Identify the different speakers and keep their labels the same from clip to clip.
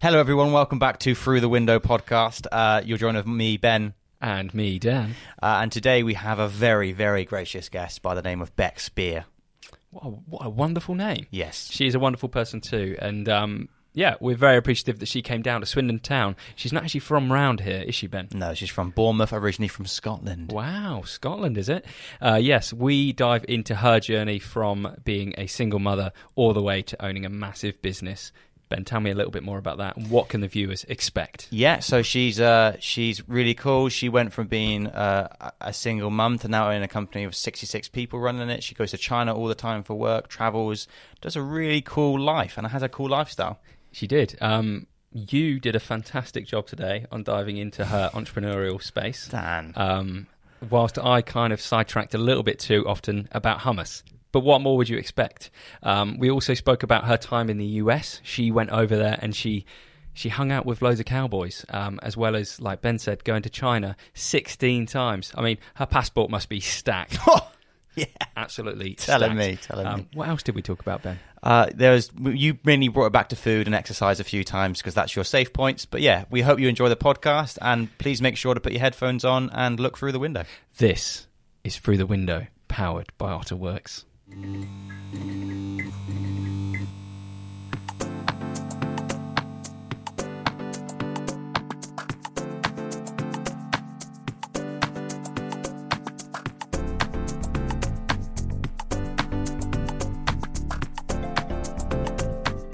Speaker 1: Hello, everyone. Welcome back to Through the Window podcast. Uh, you're joined with me, Ben,
Speaker 2: And me, Dan.
Speaker 1: uh, and today we have a very, very gracious guest by the name of Beck Spear.
Speaker 2: What a, what a wonderful name.
Speaker 1: Yes.
Speaker 2: She is a wonderful person too. And um, yeah, we're very appreciative that she came down to Swindon Town. She's not actually from round here, is she, Ben?
Speaker 1: No, she's from Bournemouth, originally from Scotland.
Speaker 2: Wow, Scotland, is it? Uh, yes, we dive into her journey from being a single mother all the way to owning a massive business. Ben, tell me a little bit more about that. What can the viewers expect?
Speaker 1: Yeah, so she's uh, she's really cool. She went from being uh, a- single mum to now in a company of 66 people running it. She goes to China all the time for work, travels, does a really cool life, and has a cool lifestyle.
Speaker 2: She did. Um, you did a fantastic job today on diving into her entrepreneurial space.
Speaker 1: Dan.
Speaker 2: um, whilst I kind of sidetracked a little bit too often about hummus. But what more would you expect? Um, we also spoke about her time in the US. She went over there and she she hung out with loads of cowboys, um, as well as, like Ben said, going to China 16 times. I mean, her passport must be stacked.
Speaker 1: yeah.
Speaker 2: Absolutely
Speaker 1: Telling
Speaker 2: stacked.
Speaker 1: me, telling
Speaker 2: Um,
Speaker 1: me.
Speaker 2: What else did we talk about, Ben?
Speaker 1: Uh, there was you mainly brought it back to food and exercise a few times because that's your safe points. But yeah, we hope you enjoy the podcast and please make sure to put your headphones on and look through the window.
Speaker 2: This is Through the Window, powered by Otterworks.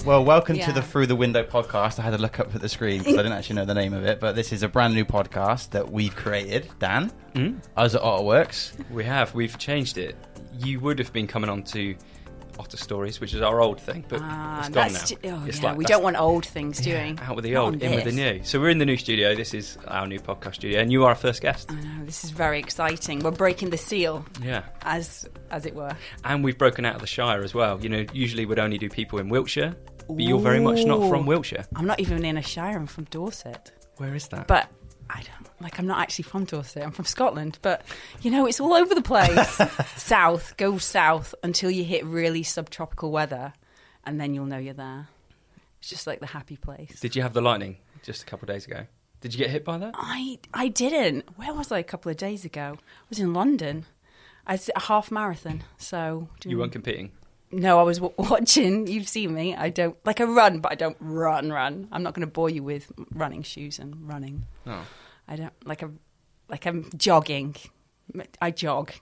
Speaker 1: Well, welcome to the Through the Window podcast. I had to look up at the screen because I didn't actually know the name of it, but this is a brand new podcast that we've created. Dan,
Speaker 2: Mm?
Speaker 1: us at Otterworks.
Speaker 2: We have. We've changed it. You would have been coming on to Otter Stories, which is our old thing, but
Speaker 3: Ah,
Speaker 2: it's gone now.
Speaker 3: ju- oh,
Speaker 2: It's
Speaker 3: yeah,
Speaker 2: like-
Speaker 3: we don't want old things
Speaker 2: yeah,
Speaker 3: doing.
Speaker 2: out with the
Speaker 3: Not
Speaker 2: old, in with the new. So we're in the new studio. This is our new podcast studio, and you are our first guest.
Speaker 3: I know this is very exciting. We're breaking the seal,
Speaker 2: Yeah,
Speaker 3: as as it were.
Speaker 2: and we've broken out of the Shire as well. You know, usually we'd only do people in Wiltshire, but you're very much not from Wiltshire.
Speaker 3: I'm not even in a shire. I'm from Dorset,
Speaker 2: Where is that?
Speaker 3: but I don't like. I'm not actually from Dorset. I'm from Scotland, but you know, it's all over the place. south, go south until you hit really subtropical weather, and then you'll know you're there. It's just like the happy place.
Speaker 2: Did you have the lightning just a couple of days ago? Did you get hit by that?
Speaker 3: I I didn't. Where was I a couple of days ago? I was in London. I was at a half marathon. So
Speaker 2: You weren't competing.
Speaker 3: No, I was w- watching. You've seen me. I don't like I run, but I don't run. Run. I'm not going to bore you with running shoes and running.
Speaker 2: No,
Speaker 3: I don't like a like I'm jogging. I jog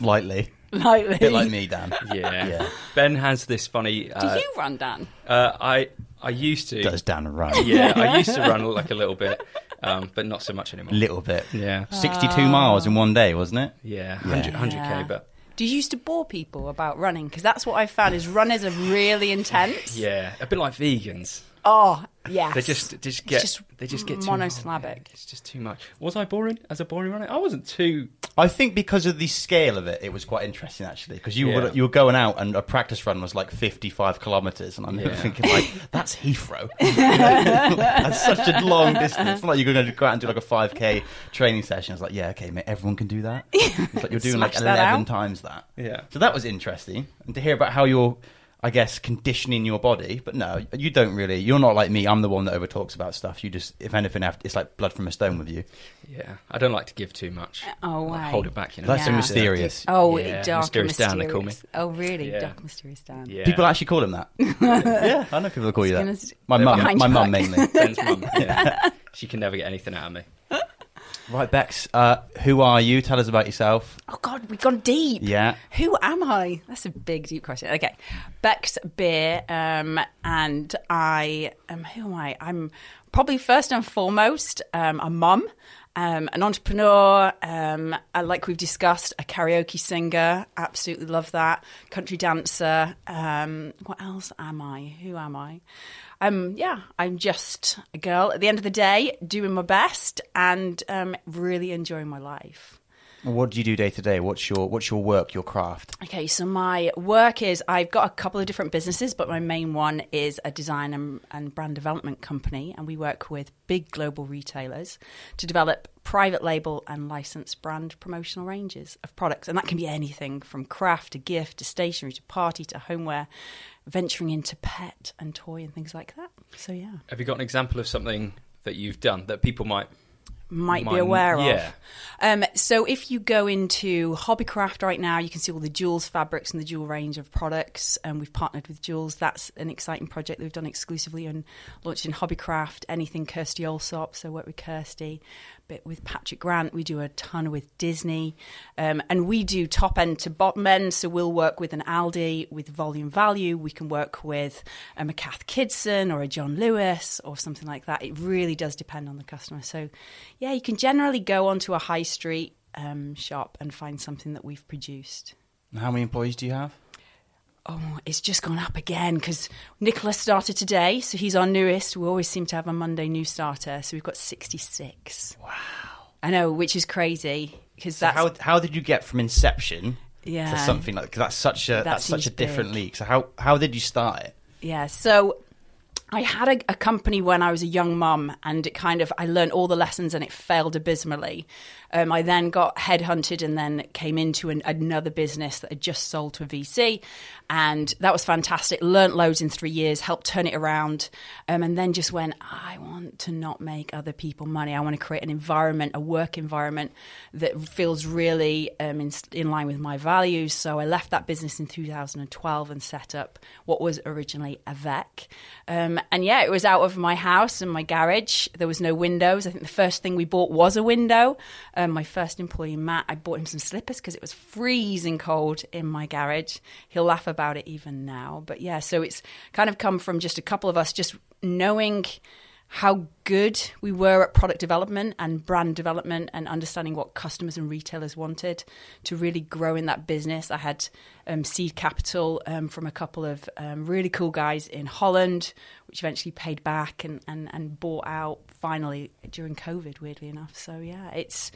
Speaker 1: Lightly.
Speaker 3: lightly.
Speaker 1: A bit like me, Dan.
Speaker 2: Yeah.
Speaker 1: Yeah.
Speaker 2: Ben has this funny.
Speaker 3: Do
Speaker 2: Uh,
Speaker 3: you run, Dan?
Speaker 2: uh, I I used to.
Speaker 1: Does Dan run?
Speaker 2: Yeah, I used to run like a little bit, um, but not so much anymore.
Speaker 1: Little bit.
Speaker 2: Yeah,
Speaker 1: 62 miles in one day, wasn't it?
Speaker 2: yeah, 100, 100k,
Speaker 3: Yeah.
Speaker 2: but
Speaker 3: Do you used to bore people about running? Because that's what I found is runners are really intense.
Speaker 2: yeah, a bit like vegans.
Speaker 3: Oh, yes.
Speaker 2: They just just get
Speaker 3: just
Speaker 2: they just get too
Speaker 3: monosyllabic.
Speaker 2: It's just too much. Was I boring as a boring runner? I wasn't too.
Speaker 1: I think because of the scale of it, it was quite interesting actually. Because you
Speaker 2: Yeah.
Speaker 1: were you were going out and a practice run was like fifty five kilometers, and I'm
Speaker 2: Yeah.
Speaker 1: thinking like that's Heathrow. that's such a long distance. It's not like you're going to go out and do like a five k training session. I was like, yeah, okay, mate, everyone can do that. It's like you're doing like eleven
Speaker 3: out.
Speaker 1: times that.
Speaker 2: Yeah.
Speaker 1: So that was interesting, and to hear about how you're. I guess conditioning your body, but no, you don't really. You're not like me. I'm the one that over talks about stuff. You just, if anything, have, it's like blood from a stone with you.
Speaker 2: Yeah, I don't like to give too much.
Speaker 3: Uh, oh,
Speaker 2: I
Speaker 3: wow.
Speaker 2: hold it back. You know.
Speaker 1: That's so
Speaker 3: Yeah.
Speaker 1: mysterious.
Speaker 3: Oh,
Speaker 2: Yeah,
Speaker 3: dark
Speaker 2: Mysterious
Speaker 3: and
Speaker 2: Dan, they call me.
Speaker 3: Oh, really?
Speaker 2: Yeah.
Speaker 3: Dark mysterious Dan.
Speaker 2: Yeah.
Speaker 1: People actually call him that. yeah, I know people that call you that.
Speaker 3: s-
Speaker 1: My mum, my mum mainly.
Speaker 2: Ben's mum. Yeah. she can never get anything out of me.
Speaker 1: Right, Bex, uh, who are you? Tell us about yourself.
Speaker 3: Oh God, we've gone deep.
Speaker 1: Yeah.
Speaker 3: Who am I? That's a big, deep question. Okay, Bex Beer, um, and I am. Who am I? I'm probably first and foremost um, a mum, um, an entrepreneur. Um, like we've discussed, a karaoke singer. Absolutely love that. Country dancer. Um, what else am I? Who am I? Um, yeah, I'm just a girl at the end of the day doing my best and um, really enjoying my life.
Speaker 1: What do you do day to day? What's your what's your work, your craft?
Speaker 3: Okay, so my work is I've got a couple of different businesses, but my main one is a design and, and brand development company, and we work with big global retailers to develop private label and licensed brand promotional ranges of products. And that can be anything from craft to gift to stationery to party to homeware, venturing into pet and toy and things like that. So, yeah.
Speaker 2: Have you got an example of something that you've done that people might
Speaker 3: might,
Speaker 2: Might-
Speaker 3: be aware
Speaker 2: yeah.
Speaker 3: of. Um, so if you go into Hobbycraft right now, you can see all the Jules fabrics and the Jewel range of products. And we've partnered with Jules. That's an exciting project that we've done exclusively and launched in Hobbycraft. Anything Kirstie Allsopp, so work with Kirstie. Bit with Patrick Grant, we do a ton with Disney, um, and we do top end to bottom end. So we'll work with an Aldi with volume value. We can work with a Cath Kidston or a John Lewis or something like that. It really does depend on the customer. So, yeah, you can generally go onto a high street um, shop and find something that we've produced.
Speaker 1: How many employees do you have?
Speaker 3: Oh, it's just gone up again because Nicholas started today, so he's our newest. We always seem to have a Monday new starter, so we've got sixty-six. Wow, I know, which is crazy because
Speaker 1: So
Speaker 3: that's
Speaker 1: how how did you get from inception
Speaker 3: yeah,
Speaker 1: to something like? Cause that's such a
Speaker 3: That
Speaker 1: that's such a different
Speaker 3: big.
Speaker 1: league. So how how did you start it?
Speaker 3: Yeah. So I had a, a company when I was a young mum, and it kind of I learned all the lessons, and it failed abysmally. Um, I then got headhunted, and then came into an, another business that had just sold to a VC, and that was fantastic. Learned loads in three years, helped turn it around, um, and then just went. I want to not make other people money. I want to create an environment, a work environment that feels really um, in, in line with my values. So I left that business in 2012 and set up what was originally Avec. Um, and yeah, it was out of my house and my garage. There was no windows. I think the first thing we bought was a window. Um, my first employee, Matt, I bought him some slippers because it was freezing cold in my garage. He'll laugh about it even now. But yeah, so it's kind of come from just a couple of us just knowing how good we were at product development and brand development and understanding what customers and retailers wanted to really grow in that business. I had um, seed capital um, from a couple of um, really cool guys in Holland, which eventually paid back and, and, and bought out finally during COVID, weirdly enough. So, yeah, it's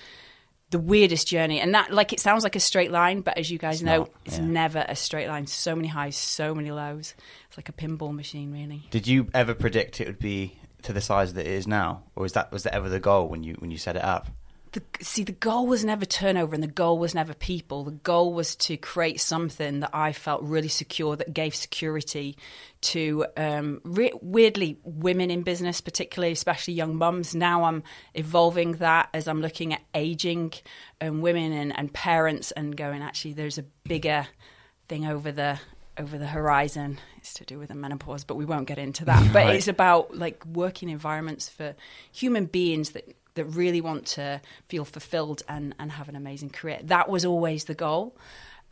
Speaker 3: the weirdest journey. And that, like, it sounds like a straight line, but as you guys
Speaker 1: It's
Speaker 3: know,
Speaker 1: not,
Speaker 3: it's
Speaker 1: yeah.
Speaker 3: never a straight line. So many highs, so many lows. It's like a pinball machine, really.
Speaker 1: Did you ever predict it would be to the size that it is now, or is that was that ever the goal when you when you set it up?
Speaker 3: the, see the goal was never turnover and the goal was never people the goal was to create something that i felt really secure that gave security to um, re- weirdly women in business particularly especially young mums now i'm evolving that as i'm looking at aging and women and, and parents and going actually there's a bigger thing over the over the horizon. It's to do with the menopause but we won't get into that. But
Speaker 1: Right.
Speaker 3: it's about like working environments for human beings that that really want to feel fulfilled and and have an amazing career. That was always the goal.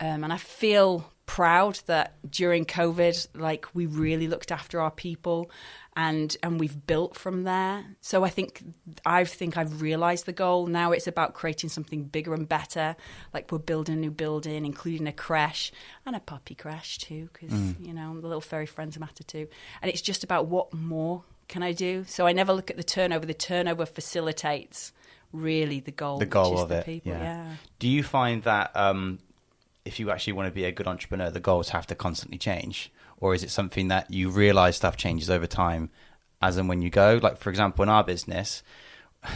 Speaker 3: Um, and i feel proud that during covid like we really looked after our people and and we've built from there. So i think i think i've realized the goal. Now it's about creating something bigger and better. Like we're building a new building including a creche and a puppy creche too because you know the little furry friends matter too. And it's just about what more can i do? So i never look at the turnover. The turnover facilitates really the goal
Speaker 1: The
Speaker 3: which
Speaker 1: goal
Speaker 3: is
Speaker 1: of
Speaker 3: the
Speaker 1: it,
Speaker 3: people
Speaker 1: yeah.
Speaker 3: yeah.
Speaker 1: Do you find that um, if you actually want to be a good entrepreneur, the goals have to constantly change, or is it something that you realize stuff changes over time, as and when you go? Like for example, in our business.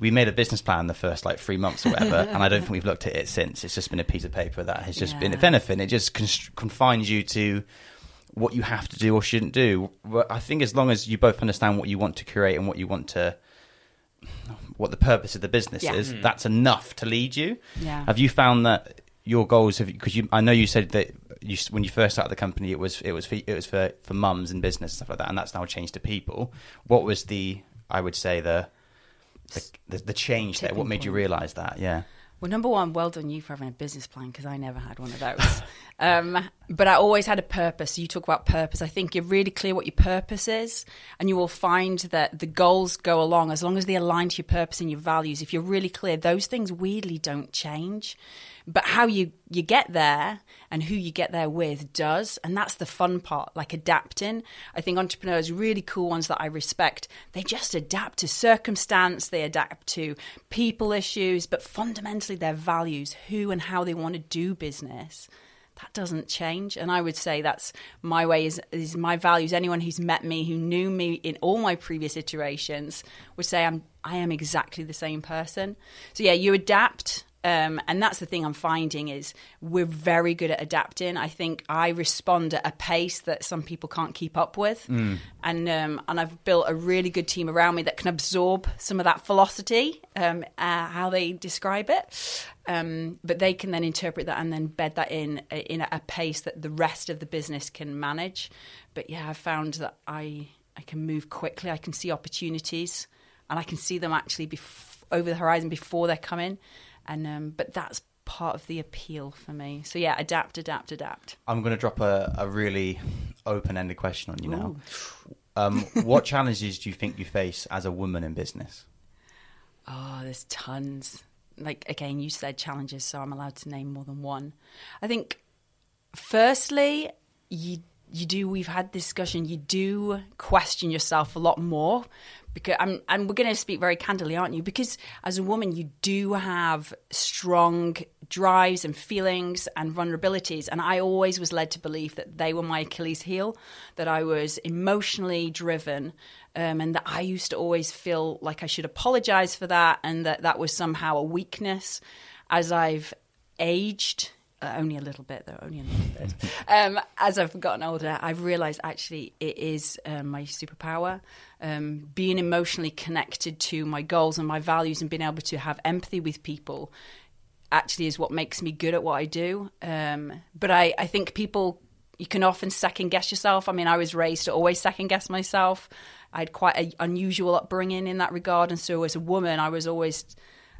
Speaker 1: We made a business plan the first like three months or whatever, and I don't think we've looked at it since. It's just been a piece of paper that has just been,
Speaker 3: Yeah.
Speaker 1: if anything, it just const- confines you to what you have to do or shouldn't do. But I think as long as you both understand what you want to create and what you want to, what the purpose of the business
Speaker 3: Yeah.
Speaker 1: is, hmm. that's enough to lead you.
Speaker 3: Yeah.
Speaker 1: Have you found that your goals have because you? I know you said that you when you first started the company, it was it was for, it was for for mums and business and stuff like that, and that's now changed to people. What was the I would say the the, the, the change there? What made you realize that? Yeah.
Speaker 3: Well, number one, well done you for having a business plan because I never had one of those. um, but I always had a purpose. You talk about purpose. I think you're really clear what your purpose is, and you will find that the goals go along as long as they align to your purpose and your values. If you're really clear, those things weirdly don't change. But how you you get there and who you get there with does and that's the fun part like adapting. I think entrepreneurs really cool ones that i respect they just adapt to circumstance they adapt to people issues but fundamentally their values who and how they want to do business that doesn't change. And i would say that's my way is, is my values. Anyone who's met me who knew me in all my previous iterations would say i'm i am exactly the same person. So yeah you adapt um, and that's the thing I'm finding is we're very good at adapting. I think I respond at a pace that some people can't keep up with, mm. and um, and I've built a really good team around me that can absorb some of that velocity, um, uh, how they describe it, um, but they can then interpret that and then bed that in uh, in a pace that the rest of the business can manage. But yeah, I've found that I I can move quickly. I can see opportunities, and I can see them actually bef- over the horizon before they're coming and um, but that's part of the appeal for me. So yeah, adapt, adapt, adapt.
Speaker 1: I'm going to drop a, a really open-ended question on you now. Um, what challenges do you think you face as a woman in business?
Speaker 3: Oh, there's tons. Like again, you said challenges, so I'm allowed to name more than one. I think, firstly, you you do. We've had discussion. You do question yourself a lot more because I'm, and we're going to speak very candidly, aren't you? Because as a woman, you do have strong drives and feelings and vulnerabilities, and I always was led to believe that they were my Achilles heel, that I was emotionally driven, um, and that I used to always feel like I should apologize for that, and that that was somehow a weakness. As I've aged uh, only a little bit, though, only a little bit. Um, as I've gotten older, I've realised actually it is um, my superpower. Um, being emotionally connected to my goals and my values and being able to have empathy with people actually is what makes me good at what I do. Um, but I, I think people, you can often second guess yourself. I mean, I was raised to always second guess myself. I had quite an unusual upbringing in that regard. And so as a woman, I was always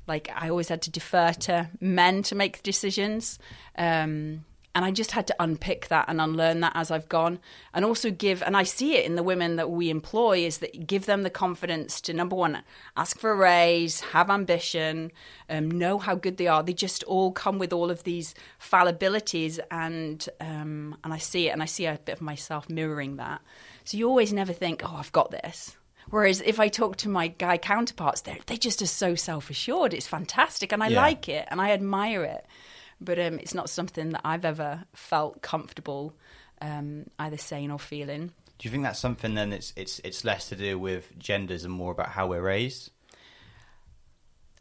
Speaker 3: like I always had to defer to men to make decisions. Um, and I just had to unpick that and unlearn that as I've gone, and also give. And I see it in the women that we employ is that give them the confidence to number one, ask for a raise, have ambition, um, know how good they are. They just all come with all of these fallibilities, and um, and I see it, and I see a bit of myself mirroring that. So you always never think, oh, I've got this. Whereas if I talk to my guy counterparts, they they just are so self assured. It's fantastic, and I yeah. like it, and I admire it. But um, it's not something that I've ever felt comfortable um, either saying or feeling.
Speaker 1: Do you think that's something then? It's it's it's less to do with genders and more about how we're raised.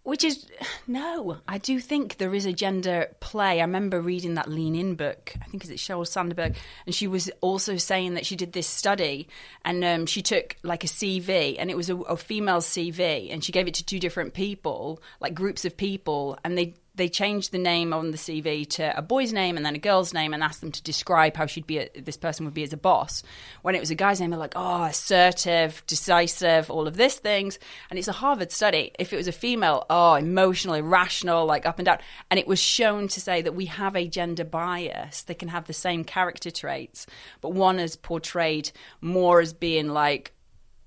Speaker 3: Which is no, I do think there is a gender play. I remember reading that Lean In book. I think it's Sheryl Sandberg, and she was also saying that she did this study, and um, she took like a CV, and it was a, a female CV, and she gave it to two different people, like groups of people, and they they changed the name on the CV to a boy's name and then a girl's name and asked them to describe how she'd be a, this person would be as a boss. When it was a guy's name, they're like, oh, assertive, decisive, all of these things. And it's a Harvard study. If it was a female, oh, emotional, irrational, like up and down. And it was shown to say that we have a gender bias. They can have the same character traits, but one is portrayed more as being like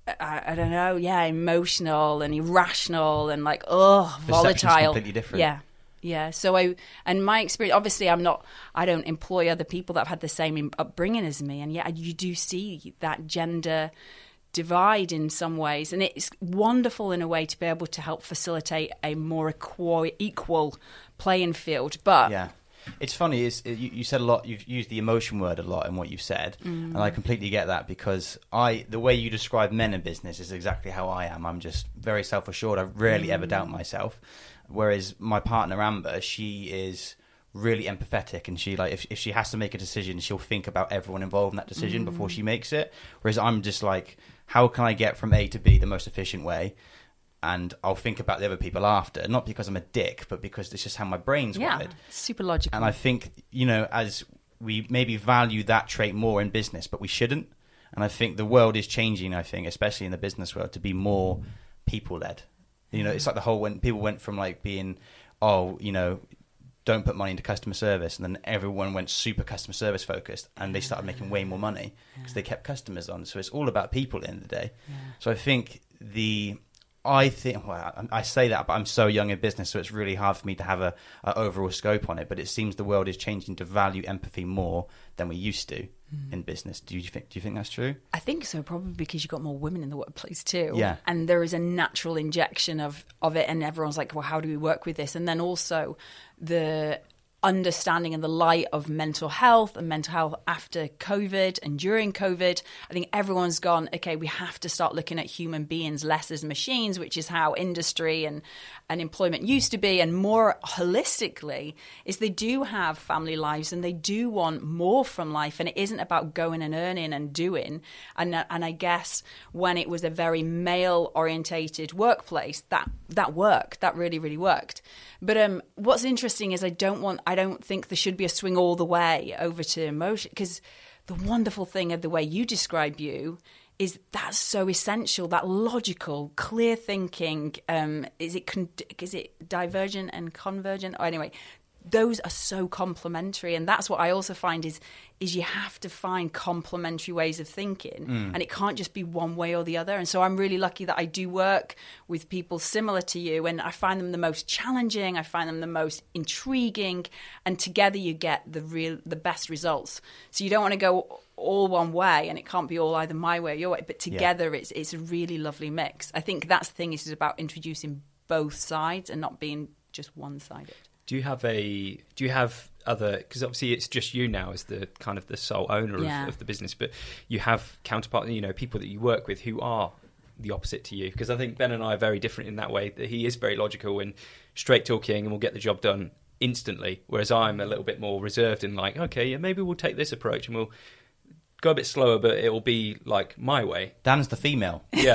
Speaker 3: I, I, don't know, yeah, emotional and irrational and like, oh, volatile.
Speaker 1: completely different.
Speaker 3: Yeah. Yeah. So I, and my experience, obviously, I'm not, I don't employ other people that have had the same upbringing as me. And yet you do see that gender divide in some ways. And it's wonderful in a way to be able to help facilitate a more equal, equal playing field. But
Speaker 1: yeah. It's funny. Is you, you, said a lot. You've used the emotion word a lot in what you've said, mm. and I completely get that because I, the way you describe men in business is exactly how I am. I'm just very self assured. I rarely mm. ever doubt myself, Whereas my partner Amber, she is really empathetic and she like if, if she has to make a decision she'll think about everyone involved in that decision mm. before she makes it. Whereas i'm just like how can i get from a to b the most efficient way? And i'll think about the other people after not because i'm a dick but because it's just how my brain's
Speaker 3: yeah,
Speaker 1: wired.
Speaker 3: super logical.
Speaker 1: And i think you know as we maybe value that trait more in business but we shouldn't. And i think the world is changing i think especially in the business world to be more people led you know, it's like the whole when people went from like being, oh, you know, don't put money into customer service, and then everyone went super customer service focused, and they started making way more money because yeah. they kept customers on. So it's all about people at the end of the day. Yeah. So I think the I think, well, I say that, but I'm so young in business, so it's really hard for me to have a, a overall scope on it. But it seems the world is changing to value empathy more than we used to mm. in business. Do you think? Do you think that's true?
Speaker 3: I think so, probably because you've got more women in the workplace too.
Speaker 1: Yeah,
Speaker 3: and there is a natural injection of of it, and everyone's like, well, how do we work with this? And then also the understanding in the light of mental health and mental health after COVID and during COVID, I think everyone's gone, okay, we have to start looking at human beings less as machines, which is how industry and, and employment used to be, and more holistically, is they do have family lives and they do want more from life. And it isn't about going and earning and doing. And, and I guess when it was a very male orientated workplace, that, that worked. That really, really worked. But um, what's interesting is I don't want, I don't think there should be a swing all the way over to emotion because the wonderful thing of the way you describe you is that's so essential. That logical, clear thinking. Um, is it con- is it divergent and convergent? Or anyway, those are so complementary and that's what i also find is is you have to find complementary ways of thinking mm. and it can't just be one way or the other and so i'm really lucky that i do work with people similar to you and i find them the most challenging i find them the most intriguing and together you get the real the best results so you don't want to go all one way and it can't be all either my way or your way but together yeah. it's it's a really lovely mix i think that's the thing is about introducing both sides and not being just one sided
Speaker 2: do you have a do you have other because obviously it's just you now as the kind of the sole owner yeah. of, of, the business but you have counterpart you know people that you work with who are the opposite to you because i think ben and i are very different in that way that he is very logical and straight talking and will get the job done instantly whereas i'm a little bit more reserved and like okay yeah maybe we'll take this approach and we'll go a bit slower, but it will be like my way.
Speaker 1: Dan's the female.
Speaker 2: Yeah,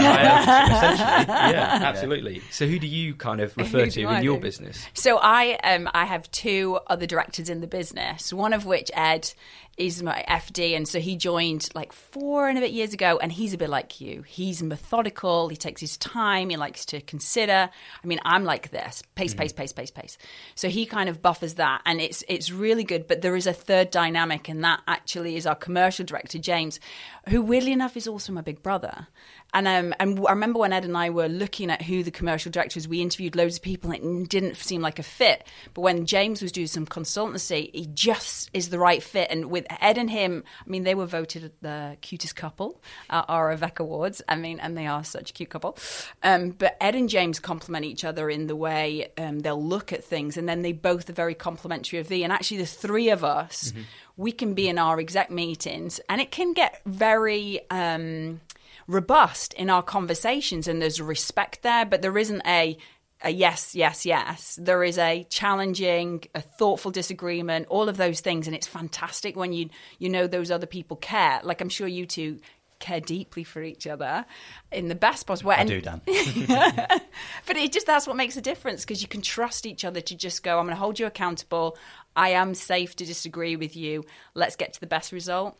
Speaker 2: essentially. Yeah, absolutely. So, who do you kind of refer to in your business?
Speaker 3: So, I um, I have two other directors in the business. One of which Ed is my FD, and so he joined like four and a bit years ago, and he's a bit like you. He's methodical. He takes his time. He likes to consider. I mean, I'm like this: pace, mm. pace, pace, pace, pace. So he kind of buffers that, and it's it's really good. But there is a third dynamic, and that actually is our commercial director James, who weirdly enough is also my big brother. And um, and I remember when Ed and I were looking at who the commercial directors, we interviewed loads of people, and it didn't seem like a fit. But when James was doing some consultancy, he just is the right fit. And with Ed and him, I mean, they were voted the cutest couple at our Avec Awards. I mean, and they are such a cute couple. Um, but Ed and James complement each other in the way um, they'll look at things, and then they both are very complimentary of thee. And actually, the three of us. Mm-hmm. We can be in our exec meetings, and it can get very um, robust in our conversations and there's respect there, but there isn't a a yes, yes, yes. There is a challenging, a thoughtful disagreement, all of those things, and it's fantastic when you you know those other people care. Like I'm sure you two care deeply for each other in the best possible way.
Speaker 1: I do, Dan.
Speaker 3: but it just that's what makes a difference because you can trust each other to just go. I'm going to hold you accountable. I am safe to disagree with you. Let's get to the best result.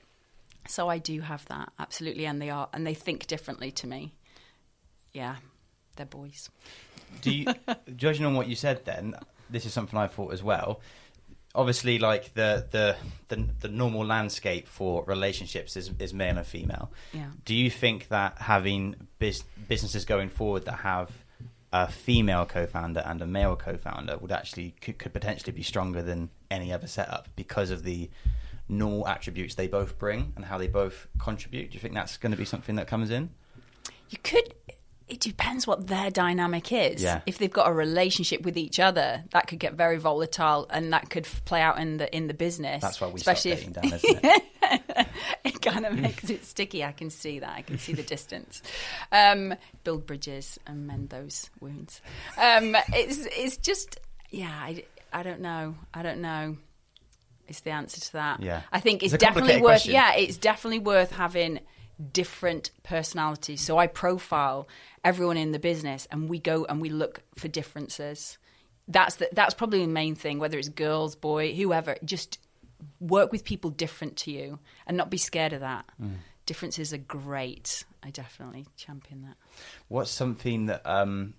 Speaker 3: So I do have that absolutely, and they are, and they think differently to me. Yeah, they're boys.
Speaker 1: Do you, judging on what you said, then this is something I thought as well. Obviously, like the the the, the normal landscape for relationships is, is male and female.
Speaker 3: Yeah.
Speaker 1: Do you think that having biz, businesses going forward that have a female co-founder and a male co-founder would actually could, could potentially be stronger than any other setup because of the normal attributes they both bring and how they both contribute? Do you think that's going to be something that comes in?
Speaker 3: You could. It depends what their dynamic is.
Speaker 1: Yeah.
Speaker 3: If they've got a relationship with each other, that could get very volatile, and that could play out in the in the business.
Speaker 1: That's why we especially if, down, isn't it?
Speaker 3: it kind of makes it sticky. I can see that. I can see the distance. Um, build bridges and mend those wounds. Um, it's it's just yeah. I, I don't know. I don't know is the answer to that.
Speaker 1: Yeah.
Speaker 3: I think it's, it's definitely worth question. yeah, it's definitely worth having different personalities. So I profile everyone in the business and we go and we look for differences. That's the, that's probably the main thing whether it's girls, boy, whoever, just work with people different to you and not be scared of that. Mm. Differences are great. I definitely champion that.
Speaker 1: What's something that um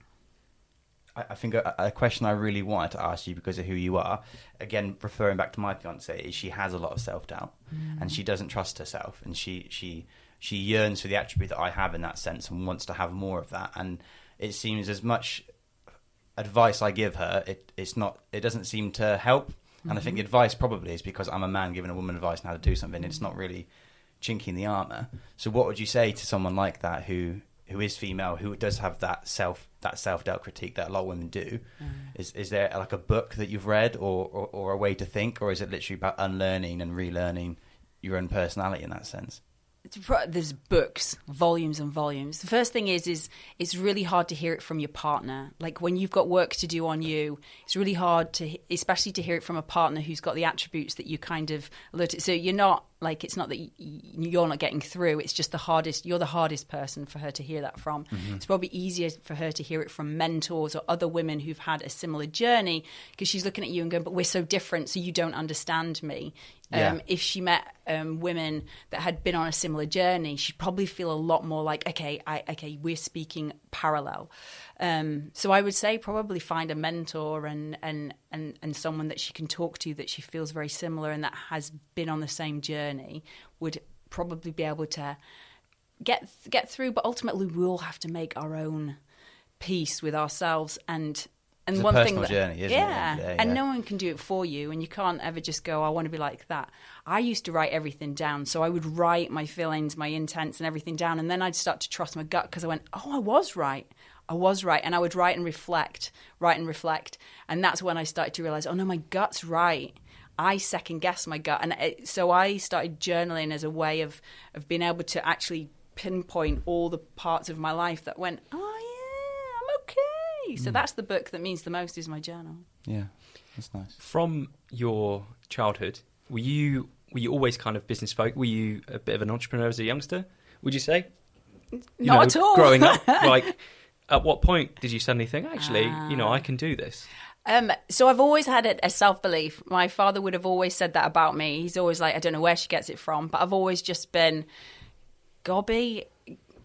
Speaker 1: I, think a, a, question I really wanted to ask you because of who you are, again referring back to my fiance, is she has a lot of self doubt mm. and she doesn't trust herself, and she she she yearns for the attribute that I have in that sense and wants to have more of that. And it seems as much advice I give her, it it's not. It doesn't seem to help. And I
Speaker 3: Mm-hmm.
Speaker 1: think the advice probably is because I'm a man giving a woman advice on how to do something. It's not really chinking the armor. So what would you say to someone like that who who is female, who does have that self that self doubt critique that a lot of women do?
Speaker 3: Mm.
Speaker 1: Is is there like a book that you've read or, or or a way to think, or is it literally about unlearning and relearning your own personality in that sense?
Speaker 3: There's books, volumes and volumes. The first thing is, is it's really hard to hear it from your partner. Like when you've got work to do on you, it's really hard to, especially to hear it from a partner who's got the attributes that you kind of alert. So you're not like it's not that y- you're not getting through. It's just the hardest. You're the hardest person for her to hear that from. It's probably easier for her to hear it from mentors or other women who've had a similar journey because she's looking at you and going, "But we're so different, so you don't understand me."
Speaker 1: Yeah.
Speaker 3: Um, if she met um, women that had been on a similar journey, she'd probably feel a lot more like, okay, I, okay, we're speaking parallel. Um, so I would say probably find a mentor and, and and and someone that she can talk to that she feels very similar and that has been on the same journey would probably be able to get get through. But ultimately, we all have to make our own peace with ourselves and. And
Speaker 1: It's a
Speaker 3: one thing that,
Speaker 1: journey, isn't it, at
Speaker 3: yeah,
Speaker 1: end of the day,
Speaker 3: and
Speaker 1: yeah.
Speaker 3: no one can do it for you, and you can't ever just go, "I want to be like that." I used to write everything down, so I would write my feelings, my intents, and everything down, and then I'd start to trust my gut because I went, "Oh, I was right, I was right," and I would write and reflect, write and reflect, and that's when I started to realize, "Oh no, my gut's right." I second guess my gut, and it, so I started journaling as a way of of being able to actually pinpoint all the parts of my life that went, "Oh yeah, okay." So that's the book that means the most is my journal.
Speaker 1: Yeah, that's nice.
Speaker 2: From your childhood, were you were you always kind of business folk? Were you a bit of an entrepreneur as a youngster? Would you say? You
Speaker 3: Not at all.
Speaker 2: Growing up, like at what point did you suddenly think, actually, you know,
Speaker 3: Ah.
Speaker 2: I can do this?
Speaker 3: Um, so I've always had a, a self belief. My father would have always said that about me. He's always like, I don't know where she gets it from, but I've always just been gobby,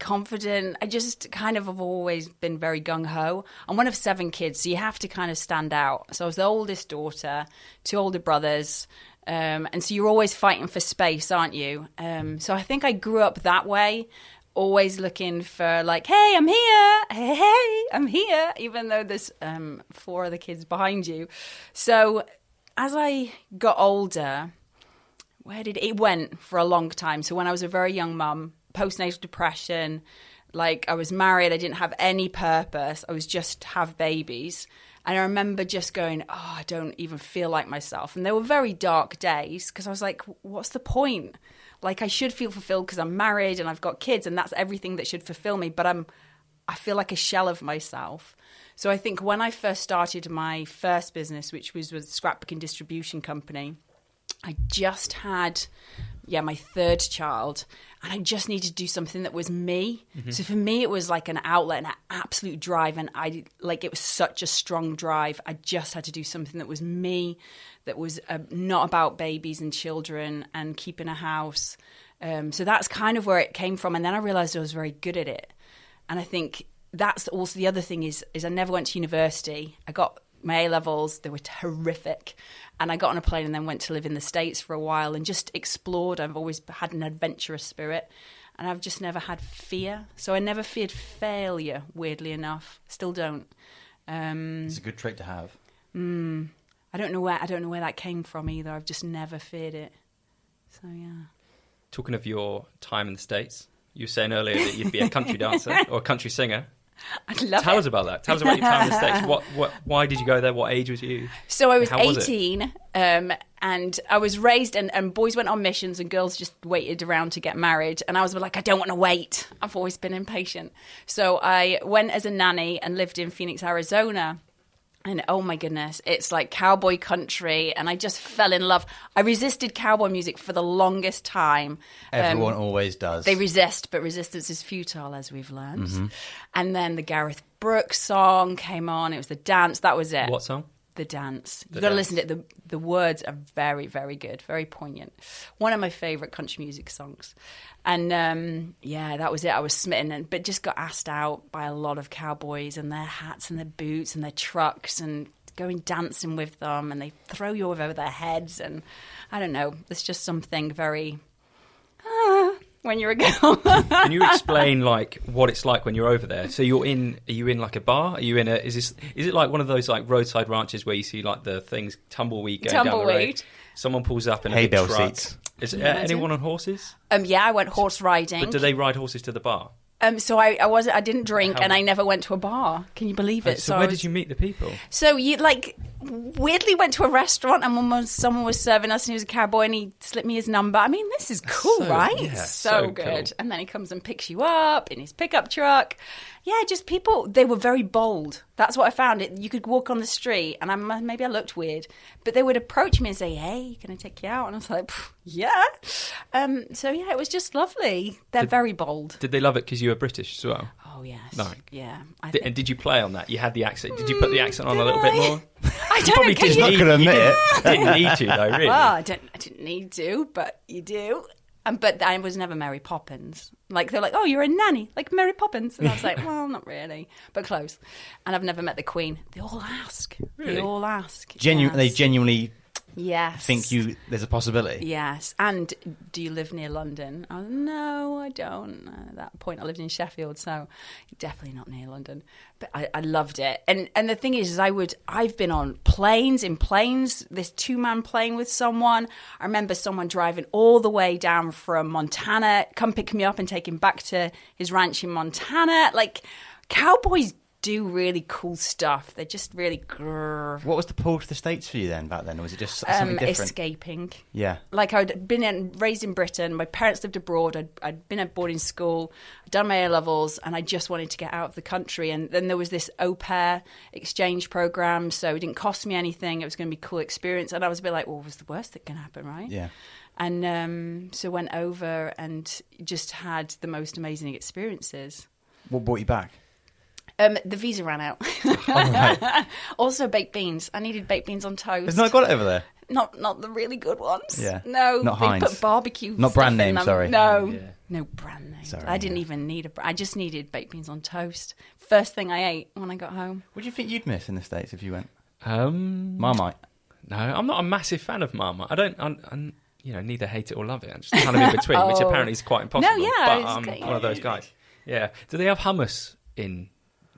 Speaker 3: confident. I just kind of have always been very gung ho. I'm one of seven kids, so you have to kind of stand out. So I was the oldest daughter, two older brothers. Um, and so you're always fighting for space, aren't you? Um, so I think I grew up that way, always looking for like, hey, I'm here, hey, I'm here, even though there's um, four other kids behind you. So as I got older, where did it went for a long time? So when I was a very young mum, postnatal depression, like I was married, I didn't have any purpose. I was just have babies. And I remember just going, oh, I don't even feel like myself. And they were very dark days because I was like, what's the point? Like I should feel fulfilled because I'm married and I've got kids and that's everything that should fulfill me. But I'm, I feel like a shell of myself. So I think when I first started my first business, which was with Scrapbooking Distribution Company, I just had, yeah, my third child, and I just needed to do something that was me. So for me, it was like an outlet and an absolute drive, and I like it was such a strong drive. I just had to do something that was me, that was uh, not about babies and children and keeping a house. Um, so that's kind of where it came from, and then I realized I was very good at it, and I think that's also the other thing is is I never went to university. I got my A levels, they were horrific. And I got on a plane and then went to live in the States for a while and just explored. I've always had an adventurous spirit and I've just never had fear. So I never feared failure, weirdly enough. Still don't. Um,
Speaker 1: It's a good trait to have.
Speaker 3: I don't know where I don't know where that came from either. I've just never feared it. So yeah.
Speaker 2: Talking of your time in the States, you were saying earlier that you'd be a country dancer or a country singer.
Speaker 3: I love
Speaker 2: Tell
Speaker 3: it.
Speaker 2: us about that. Tell us about your time in the States. What, what, why did you go there? What age was you?
Speaker 3: So I was
Speaker 2: How was
Speaker 3: 18, um, and I was raised, and, and boys went on missions, and girls just waited around to get married. And I was like, I don't want to wait. I've always been impatient. So I went as a nanny and lived in Phoenix, Arizona. And oh my goodness, it's like cowboy country, and I just fell in love. I resisted cowboy music for the longest time. Um,
Speaker 1: Everyone always does.
Speaker 3: they resist, but resistance is futile, as we've learned.
Speaker 2: Mm-hmm.
Speaker 3: And then the Garth Brooks song came on. It was the dance. That was it.
Speaker 2: What song?
Speaker 3: The dance. You've got to listen to it. The, the words are very, very good, very poignant. One of my favourite country music songs. And um, yeah, that was it. I was smitten, and, but just got asked out by a lot of cowboys and their hats and their boots and their trucks and going dancing with them. And they throw you over their heads. And I don't know, it's just something very. When you're a girl.
Speaker 2: Can you explain like what it's like when you're over there? So you're in. Are you in like a bar? Are you in a? Is this? Is it like one of those like roadside ranches where you see like the things tumbleweed going down the road?
Speaker 3: Tumbleweed.
Speaker 2: Someone pulls up in a
Speaker 1: Hay
Speaker 2: big
Speaker 1: bale
Speaker 2: truck.
Speaker 1: seats.
Speaker 2: Is uh, anyone on horses?
Speaker 3: um, yeah, I went horse riding.
Speaker 2: But do they ride horses to the bar?
Speaker 3: Um, so I, I wasn't. I didn't drink,
Speaker 2: How-
Speaker 3: and I never went to a bar. Can you believe it?
Speaker 2: so
Speaker 3: I
Speaker 2: where
Speaker 3: was-
Speaker 2: did you meet the people?
Speaker 3: So you like weirdly went to a restaurant and was, someone was serving us and he was a cowboy and he slipped me his number. I mean, this is cool,
Speaker 2: So-
Speaker 3: right?
Speaker 2: yeah,
Speaker 3: so,
Speaker 2: so
Speaker 3: good.
Speaker 2: cool.
Speaker 3: And then he comes and picks you up in his pickup truck. Yeah, just people. They were very bold. That's what I found. It you could walk on the street and I maybe I looked weird, but they would approach me and say, "Hey, can I take you out?" And I was like, "Yeah." Um, so yeah, it was just lovely. They're
Speaker 2: Did-
Speaker 3: very bold.
Speaker 2: Did they love it because you were British as well?
Speaker 3: Oh yes,
Speaker 2: Like-
Speaker 3: yeah. I
Speaker 2: Did,
Speaker 3: think-
Speaker 2: and did you play on that? You had the accent. Did you put the accent on a little bit more?
Speaker 3: I don't
Speaker 2: Probably
Speaker 3: know.
Speaker 2: Didn't
Speaker 3: you-
Speaker 1: not
Speaker 2: need- you
Speaker 1: admit
Speaker 2: didn't, didn't need to though, really.
Speaker 3: Well, I didn't, I didn't need to, but you do. Um, but I was never Mary Poppins. Like they're like, oh, you're a nanny, like Mary Poppins, and I was like, well, not really, but close. And I've never met the Queen. They all ask.
Speaker 2: Really?
Speaker 3: They all ask.
Speaker 1: Genu-
Speaker 3: yes.
Speaker 1: They genuinely
Speaker 3: yes.
Speaker 1: think you. There's a possibility.
Speaker 3: Yes. And do you live near London? Was, no, I don't. At that point, I lived in Sheffield, so definitely not near London. But I, I loved it. And and the thing is, is I would I've been on planes in planes. This two man plane with someone. I remember someone driving all the way down from Montana, come pick me up and take him back to his ranch in Montana. Like cowboys do really cool stuff. They're just really grrr.
Speaker 1: What was the pull to the states for you then back then? Or was it just
Speaker 3: Um,
Speaker 1: something different?
Speaker 3: escaping
Speaker 1: Yeah.
Speaker 3: like I'd been in, raised in Britain. My parents lived abroad. I'd, I'd been at boarding school, done my A levels, and I just wanted to get out of the country. And then there was this au pair exchange program, so it didn't cost me anything. It was going to be a cool experience, and I was a bit like, "Well, what's the worst that can happen, right?"
Speaker 1: Yeah.
Speaker 3: And um, so went over and just had the most amazing experiences.
Speaker 1: What brought you back?
Speaker 3: Um, the visa ran out.
Speaker 1: All right.
Speaker 3: also, baked beans. I needed baked beans on toast.
Speaker 1: It's not got it over there.
Speaker 3: Not not the really good ones.
Speaker 1: Yeah.
Speaker 3: No,
Speaker 1: Not
Speaker 3: they
Speaker 1: Heinz.
Speaker 3: put barbecue.
Speaker 1: Not brand
Speaker 3: in
Speaker 1: name,
Speaker 3: them.
Speaker 1: sorry.
Speaker 3: No,
Speaker 2: Yeah.
Speaker 3: no brand name.
Speaker 1: Sorry,
Speaker 3: I didn't
Speaker 1: yeah.
Speaker 3: even need a. br- I just needed baked beans on toast. First thing I ate when I got home.
Speaker 1: What do you think you'd miss in the states if you went?
Speaker 2: Um,
Speaker 1: Marmite.
Speaker 2: No, I'm not a massive fan of Marmite. I don't. I'm, I'm, you know, neither hate it or love it. I'm just kind of in between, which
Speaker 3: Oh.
Speaker 2: apparently is quite impossible.
Speaker 3: No, yeah, I
Speaker 2: but
Speaker 3: was
Speaker 2: I'm
Speaker 3: getting-
Speaker 2: one of those guys. Yeah. Do they have hummus in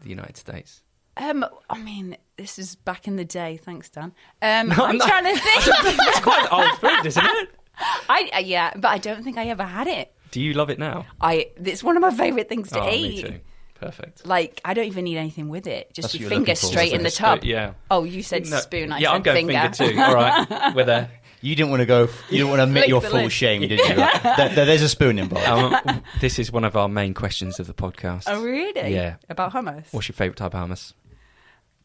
Speaker 2: the United States?
Speaker 3: Um, I mean, this is back in the day. Thanks, Dan. Um,
Speaker 2: No,
Speaker 3: I'm
Speaker 2: no.
Speaker 3: trying to think.
Speaker 2: It's quite old food, isn't it?
Speaker 3: I uh, yeah, but I don't think I ever had it.
Speaker 2: Do you love it now?
Speaker 3: I. It's one of my favorite things to
Speaker 2: oh,
Speaker 3: eat.
Speaker 2: me too. Perfect.
Speaker 3: Like I don't even need anything with it. Just
Speaker 1: That's
Speaker 3: your finger straight in the
Speaker 2: Just like a
Speaker 3: tub.
Speaker 2: yeah.
Speaker 3: Oh, you said
Speaker 2: No,
Speaker 3: spoon. I
Speaker 2: yeah,
Speaker 3: said
Speaker 2: I'm going
Speaker 3: finger.
Speaker 2: finger too. All right, with a
Speaker 1: You didn't want to go. You didn't want to admit your full
Speaker 3: lid.
Speaker 1: shame, did you? there, there- there's a spoon involved.
Speaker 2: Um, this is one of our main questions of the podcast.
Speaker 3: Oh really?
Speaker 2: Yeah.
Speaker 3: About hummus.
Speaker 2: What's your favourite type of hummus?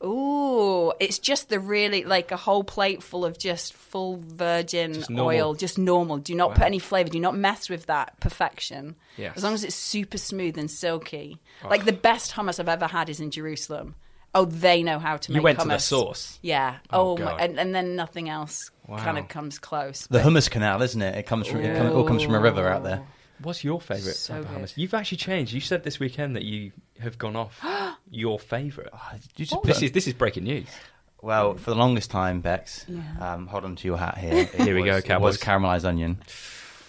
Speaker 3: Ooh, it's just the really like a whole plate full of just full virgin
Speaker 2: Just
Speaker 3: oil, just normal. Do not
Speaker 2: Wow.
Speaker 3: put any flavor. Do not mess with that perfection.
Speaker 2: Yes.
Speaker 3: As long as it's super smooth and silky. Like the best hummus I've ever had is in Jerusalem. Oh, they know how to make.
Speaker 2: You
Speaker 3: make
Speaker 2: went
Speaker 3: hummus.
Speaker 2: to the source.
Speaker 3: Yeah.
Speaker 2: Oh,
Speaker 3: Oh, my,
Speaker 2: God.
Speaker 3: and, and then nothing else kind
Speaker 2: Wow.
Speaker 3: of comes close.
Speaker 1: The hummus canal, isn't it? It comes from. It, come, it all comes from a river out there.
Speaker 2: What's your favourite
Speaker 3: So
Speaker 2: type of
Speaker 3: good.
Speaker 2: hummus? You've actually changed. You said this weekend that you have gone off your favourite.
Speaker 1: Oh, you just put-
Speaker 2: This is this is breaking news.
Speaker 1: well, for the longest time, Bex.
Speaker 3: Yeah.
Speaker 1: Um, hold on to your hat here. It
Speaker 2: Here we go,
Speaker 1: was- It
Speaker 2: Cowboys.
Speaker 1: was caramelized onion,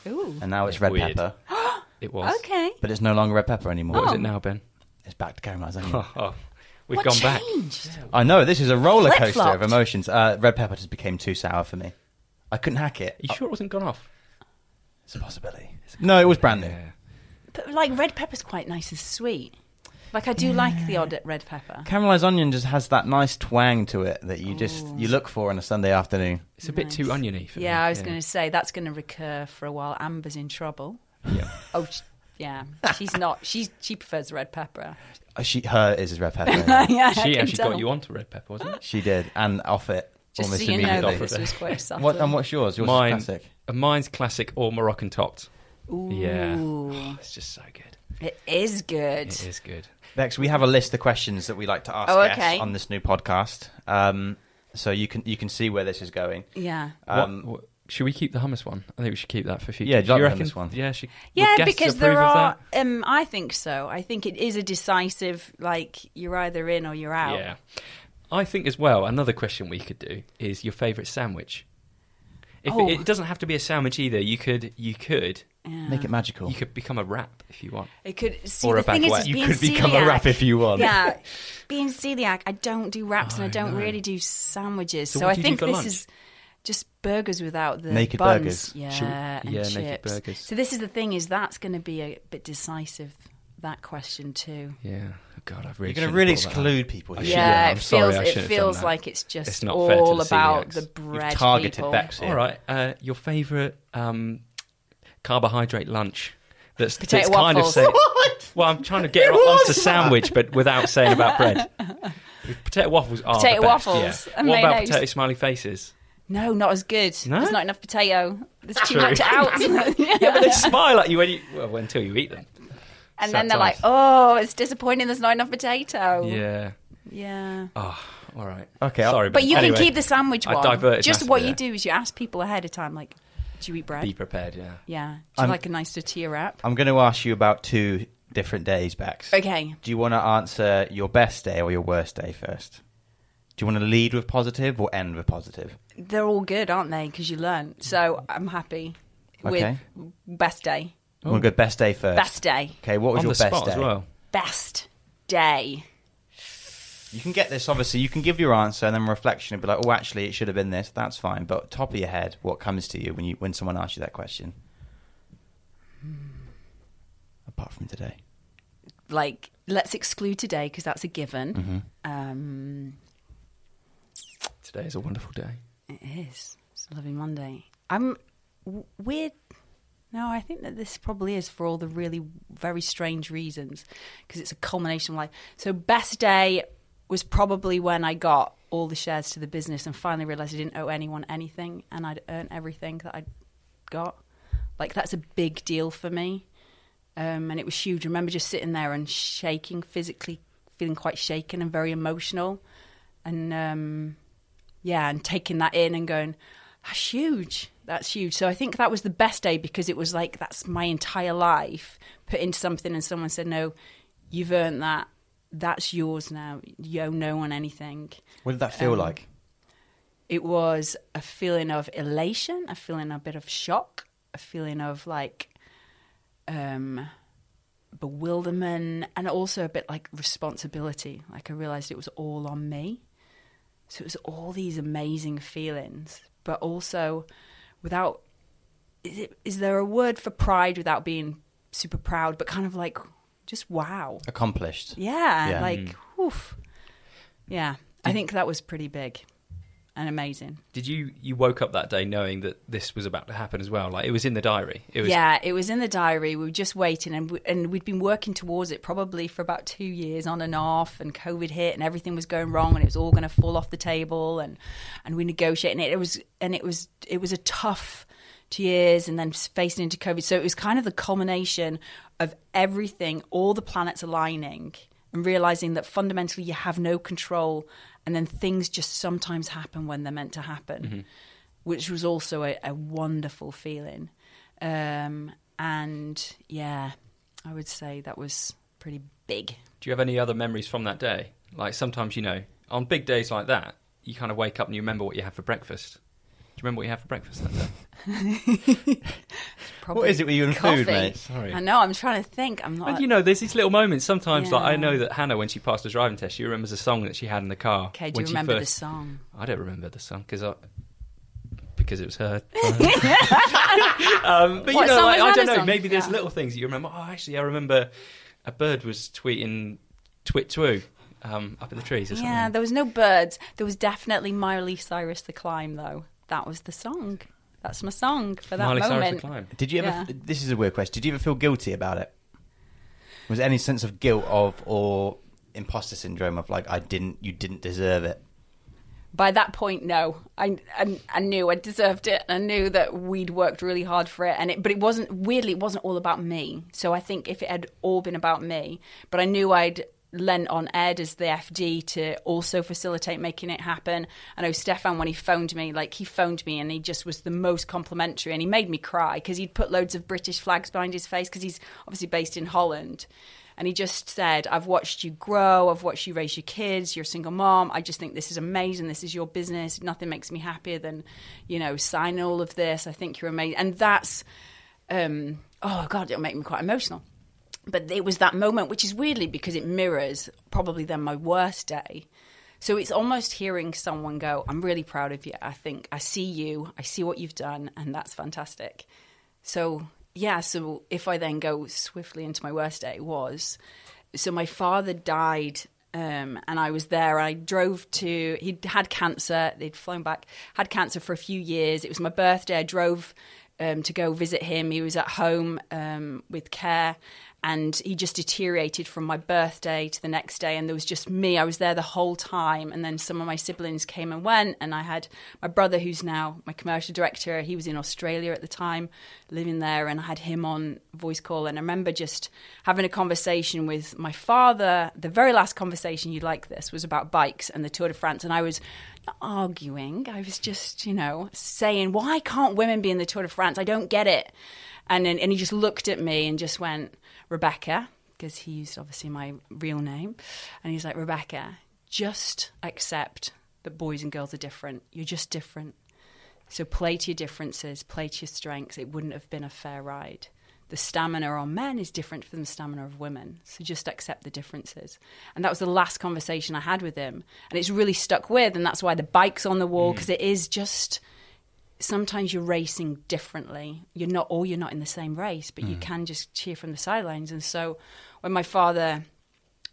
Speaker 3: Ooh.
Speaker 1: and now it's
Speaker 2: It's
Speaker 1: red
Speaker 2: weird.
Speaker 1: pepper.
Speaker 2: It was.
Speaker 3: Okay.
Speaker 1: But it's no longer red pepper anymore.
Speaker 2: What is
Speaker 3: Oh.
Speaker 2: it now, Ben?
Speaker 1: It's back to caramelized onion.
Speaker 2: Oh, we've
Speaker 3: what
Speaker 2: gone back.
Speaker 1: I know this is a roller coaster of emotions. Uh, red pepper just became too sour for me. I couldn't hack it.
Speaker 2: Are you sure it wasn't gone off?
Speaker 1: It's a possibility. No, it was brand new.
Speaker 2: Yeah.
Speaker 3: But like red pepper's quite nice and sweet. Like I do like the odd red pepper.
Speaker 1: Caramelized onion just has that nice twang to it that you just you look for on a Sunday afternoon.
Speaker 2: It's a bit too oniony for me.
Speaker 3: Yeah, I was going to say that's going to recur for a while. Amber's in trouble.
Speaker 2: Yeah.
Speaker 3: Oh, sh- yeah, she's not. She she prefers red pepper.
Speaker 1: Uh, She, her is red pepper. yeah.
Speaker 3: yeah, I
Speaker 2: She
Speaker 3: can
Speaker 2: actually
Speaker 3: tell.
Speaker 2: got you onto red pepper, wasn't it?
Speaker 1: she did, and off it
Speaker 3: Just
Speaker 1: almost
Speaker 3: so you know,
Speaker 1: immediately.
Speaker 3: that this was quite subtle.
Speaker 1: what, and what's yours? Yours
Speaker 2: Mine-
Speaker 1: is classic.
Speaker 2: Uh, Mine's classic or Moroccan topped.
Speaker 3: Ooh,
Speaker 2: Yeah. It's just so good.
Speaker 3: it is good.
Speaker 2: It is good.
Speaker 1: Bex, we have a list of questions that we like to ask
Speaker 3: Oh,
Speaker 1: guests
Speaker 3: okay.
Speaker 1: on this new podcast. Um, so you can you can see where this is going.
Speaker 3: Yeah.
Speaker 1: Um,
Speaker 2: what, what, should we keep the hummus one? I think we should keep that for future.
Speaker 1: Yeah, do you like the
Speaker 2: reckon?
Speaker 1: hummus one?
Speaker 2: Yeah, she,
Speaker 3: Yeah, because there are. Um, I think so. I think it is a decisive. Like you're either in or you're out.
Speaker 2: Yeah. I think as well, another question we could do is your favourite sandwich. If
Speaker 3: Oh.
Speaker 2: it, it doesn't have to be a sandwich either. You could you could
Speaker 3: Yeah.
Speaker 1: Make it magical.
Speaker 2: You could become a wrap if you want.
Speaker 3: It could see
Speaker 2: or
Speaker 3: the
Speaker 2: a
Speaker 3: thing
Speaker 2: baguette.
Speaker 3: is,
Speaker 2: you
Speaker 3: being
Speaker 2: could become a wrap if you want.
Speaker 3: Yeah, being celiac, I don't do wraps and I
Speaker 2: Oh,
Speaker 3: don't
Speaker 2: no.
Speaker 3: really do sandwiches.
Speaker 2: So
Speaker 3: So,
Speaker 2: what
Speaker 3: I
Speaker 2: do you do
Speaker 3: think
Speaker 2: for
Speaker 3: this
Speaker 2: lunch?
Speaker 3: is just burgers without the
Speaker 1: Naked
Speaker 3: buns.
Speaker 1: burgers.
Speaker 3: Yeah,
Speaker 2: Should we-
Speaker 3: and
Speaker 2: yeah,
Speaker 3: chips.
Speaker 2: naked burgers.
Speaker 3: So this is the thing: is that's going to be a bit decisive. That question too.
Speaker 2: Yeah. Oh, God, I've really
Speaker 1: You're going to really
Speaker 2: have brought that up.
Speaker 1: exclude people. Here.
Speaker 3: Yeah,
Speaker 2: yeah, I'm
Speaker 3: it
Speaker 2: sorry,
Speaker 3: feels
Speaker 2: I
Speaker 3: it
Speaker 2: shouldn't done
Speaker 3: feels
Speaker 2: that.
Speaker 3: like it's just
Speaker 2: It's not
Speaker 3: all
Speaker 2: the
Speaker 3: about
Speaker 2: celiacs.
Speaker 3: the
Speaker 2: You've
Speaker 3: bread.
Speaker 1: targeted
Speaker 3: people.
Speaker 1: Bex here.
Speaker 2: All right. Uh, your favourite um, carbohydrate lunch? That's,
Speaker 3: Potato
Speaker 2: that's kind of
Speaker 3: waffles.
Speaker 2: say, well, I'm trying to get onto sandwich, but without saying about bread. Potato waffles are
Speaker 3: Potato
Speaker 2: the best,
Speaker 3: waffles
Speaker 2: yeah. What about
Speaker 3: mayonnaise.
Speaker 2: potato smiley faces?
Speaker 3: No, not as good.
Speaker 2: No?
Speaker 3: There's not enough potato. There's too
Speaker 2: True.
Speaker 3: much out.
Speaker 2: Yeah, but they smile at you when you well until you eat them.
Speaker 3: and then they're
Speaker 2: Sometimes.
Speaker 3: like, "Oh, it's disappointing. There's not enough potato."
Speaker 2: Yeah.
Speaker 3: Yeah.
Speaker 2: Oh, all right.
Speaker 1: Okay, I'll-
Speaker 2: Sorry,
Speaker 3: But you
Speaker 2: anyway,
Speaker 3: can keep the sandwich
Speaker 2: I
Speaker 3: one.
Speaker 2: diverted
Speaker 3: Just
Speaker 2: massively
Speaker 3: what you
Speaker 2: there.
Speaker 3: do is you ask people ahead of time, like, "Do you eat bread?"
Speaker 2: Be prepared. Yeah.
Speaker 3: Yeah. Do you
Speaker 1: I'm-
Speaker 3: like a nice tortilla wrap?
Speaker 1: I'm going to ask you about two different days, Bex.
Speaker 3: Okay.
Speaker 1: Do you want to answer your best day or your worst day first? Do you want to lead with positive or end with positive?
Speaker 3: They're all good, aren't they? Because you learn. So I'm happy with
Speaker 1: Okay.
Speaker 3: best day.
Speaker 1: You want to go best day first?
Speaker 3: Best day.
Speaker 1: Okay, what was
Speaker 2: On
Speaker 1: your
Speaker 2: the
Speaker 1: best
Speaker 2: spot
Speaker 1: day?
Speaker 2: as well.
Speaker 3: Best day.
Speaker 1: You can get this, obviously, you can give your answer and then reflection and be like, oh, actually, it should have been this. That's fine. But top of your head, what comes to you when you when someone asks you that question? Apart from today.
Speaker 3: Like, let's exclude today because that's a given.
Speaker 1: Mm-hmm.
Speaker 3: Um,
Speaker 2: Today is a wonderful day.
Speaker 3: It is. It's a lovely Monday. I'm weird. No, I think that this probably is for all the really very strange reasons because it's a culmination of life. So, best day was probably when I got all the shares to the business and finally realized I didn't owe anyone anything and I'd earned everything that I'd got. Like, that's a big deal for me. Um, and it was huge. I remember just sitting there and shaking, physically feeling quite shaken and very emotional. And um, yeah, and taking that in and going, that's huge. That's huge. So I think that was the best day because it was like that's my entire life put into something, and someone said, "No, you've earned that. That's yours now. You owe no one anything."
Speaker 1: What did that feel
Speaker 3: Um,
Speaker 1: like?
Speaker 3: It was a feeling of elation, a feeling of a bit of shock, a feeling of like um, bewilderment, and also a bit like responsibility. Like I realized it was all on me. So it was all these amazing feelings, but also without. Is, it, is there a word for pride without being super proud, but kind of like just wow?
Speaker 1: Accomplished.
Speaker 3: Yeah,
Speaker 1: Yeah.
Speaker 3: like mm. oof. Yeah, I think that was pretty big and amazing.
Speaker 2: Did you you woke up that day knowing that this was about to happen as well? Like it was in the diary. It was
Speaker 3: Yeah, it was in the diary. We were just waiting, and we, and we'd been working towards it probably for about two years, on and off. And COVID hit, and everything was going wrong, and it was all going to fall off the table. And and we negotiated, and it, it was and it was it was a tough two years, and then facing into COVID. So it was kind of the culmination of everything, all the planets aligning, and realizing that fundamentally you have no control, and then things just sometimes happen when they're meant to happen which was also a, a wonderful feeling. Um, and yeah, I would say that was pretty big.
Speaker 2: Do you have any other memories from that day? Like sometimes, you know, on big days like that, you kind of wake up and you remember what you had for breakfast. Do you remember what you had for breakfast that day?
Speaker 1: What is it with you and
Speaker 3: coffee.
Speaker 1: food, mate? Sorry.
Speaker 3: I know. I'm trying to think. I'm not.
Speaker 2: And you know, there's these little moments. Sometimes, like I know that Hannah, when she passed the driving test, she remembers a song that she had in the car.
Speaker 3: okay, do
Speaker 2: when
Speaker 3: you
Speaker 2: she
Speaker 3: remember the song?
Speaker 2: I don't remember the song because I because it was her. um, but
Speaker 3: What
Speaker 2: you know, like, I don't know.
Speaker 3: song?
Speaker 2: Maybe there's
Speaker 3: Yeah.
Speaker 2: little things that you remember. Oh, actually, I remember a bird was tweeting "twit twoo" um, up in the trees or something.
Speaker 3: Yeah, there was no birds. There was definitely Miley Cyrus "The Climb," though. That was the song. That's my song for that
Speaker 2: Miley Cyrus
Speaker 3: moment.
Speaker 2: the.
Speaker 1: Did you ever?
Speaker 3: Yeah.
Speaker 1: This is a weird question. Did you ever feel guilty about it? Was there any sense of guilt of or imposter syndrome of like I didn't, you didn't deserve it?
Speaker 3: By that point, no. I, I I knew I deserved it. I knew that we'd worked really hard for it, and it. But it wasn't weirdly. It wasn't all about me. So I think if it had all been about me, but I knew I'd lent on Ed as the FD to also facilitate making it happen. I know Stefan when he phoned me, like he phoned me and he just was the most complimentary, and he made me cry because he'd put loads of British flags behind his face because he's obviously based in Holland. And he just said, I've watched you grow. I've watched you raise your kids. You're a single mom. I just think this is amazing. This is your business. Nothing makes me happier than, you know, signing all of this. I think you're amazing. And that's, um, oh god, it'll make me quite emotional. But it was that moment, which is weirdly because it mirrors probably then my worst day. So it's almost hearing someone go, I'm really proud of you. I think I see you, I see what you've done, and that's fantastic. So, yeah, so if I then go swiftly into my worst day, was so my father died um, and I was there. I drove to, he'd had cancer, they'd flown back, had cancer for a few years. It was my birthday. I drove um, to go visit him. He was at home um, with care and he just deteriorated from my birthday to the next day and there was just me. I was there the whole time and then some of my siblings came and went and i had my brother who's now my commercial director. He was in australia at the time living there and i had him on voice call. And i remember just having a conversation with my father. The very last conversation you'd like this was about bikes and the tour de france and i was not arguing. I was just you know saying why can't women be in the tour de france? I don't get it. And then, and he just looked at me and just went Rebecca, because he used obviously my real name. And he's like, Rebecca, just accept that boys and girls are different. You're just different. So play to your differences, play to your strengths. It wouldn't have been a fair ride. The stamina on men is different from the stamina of women. So just accept the differences. And that was the last conversation I had with him. And it's really stuck with. And that's why the bike's on the wall, because mm. it is just sometimes you're racing differently. You're not, or you're not in the same race, but mm. you can just cheer from the sidelines. And so when my father,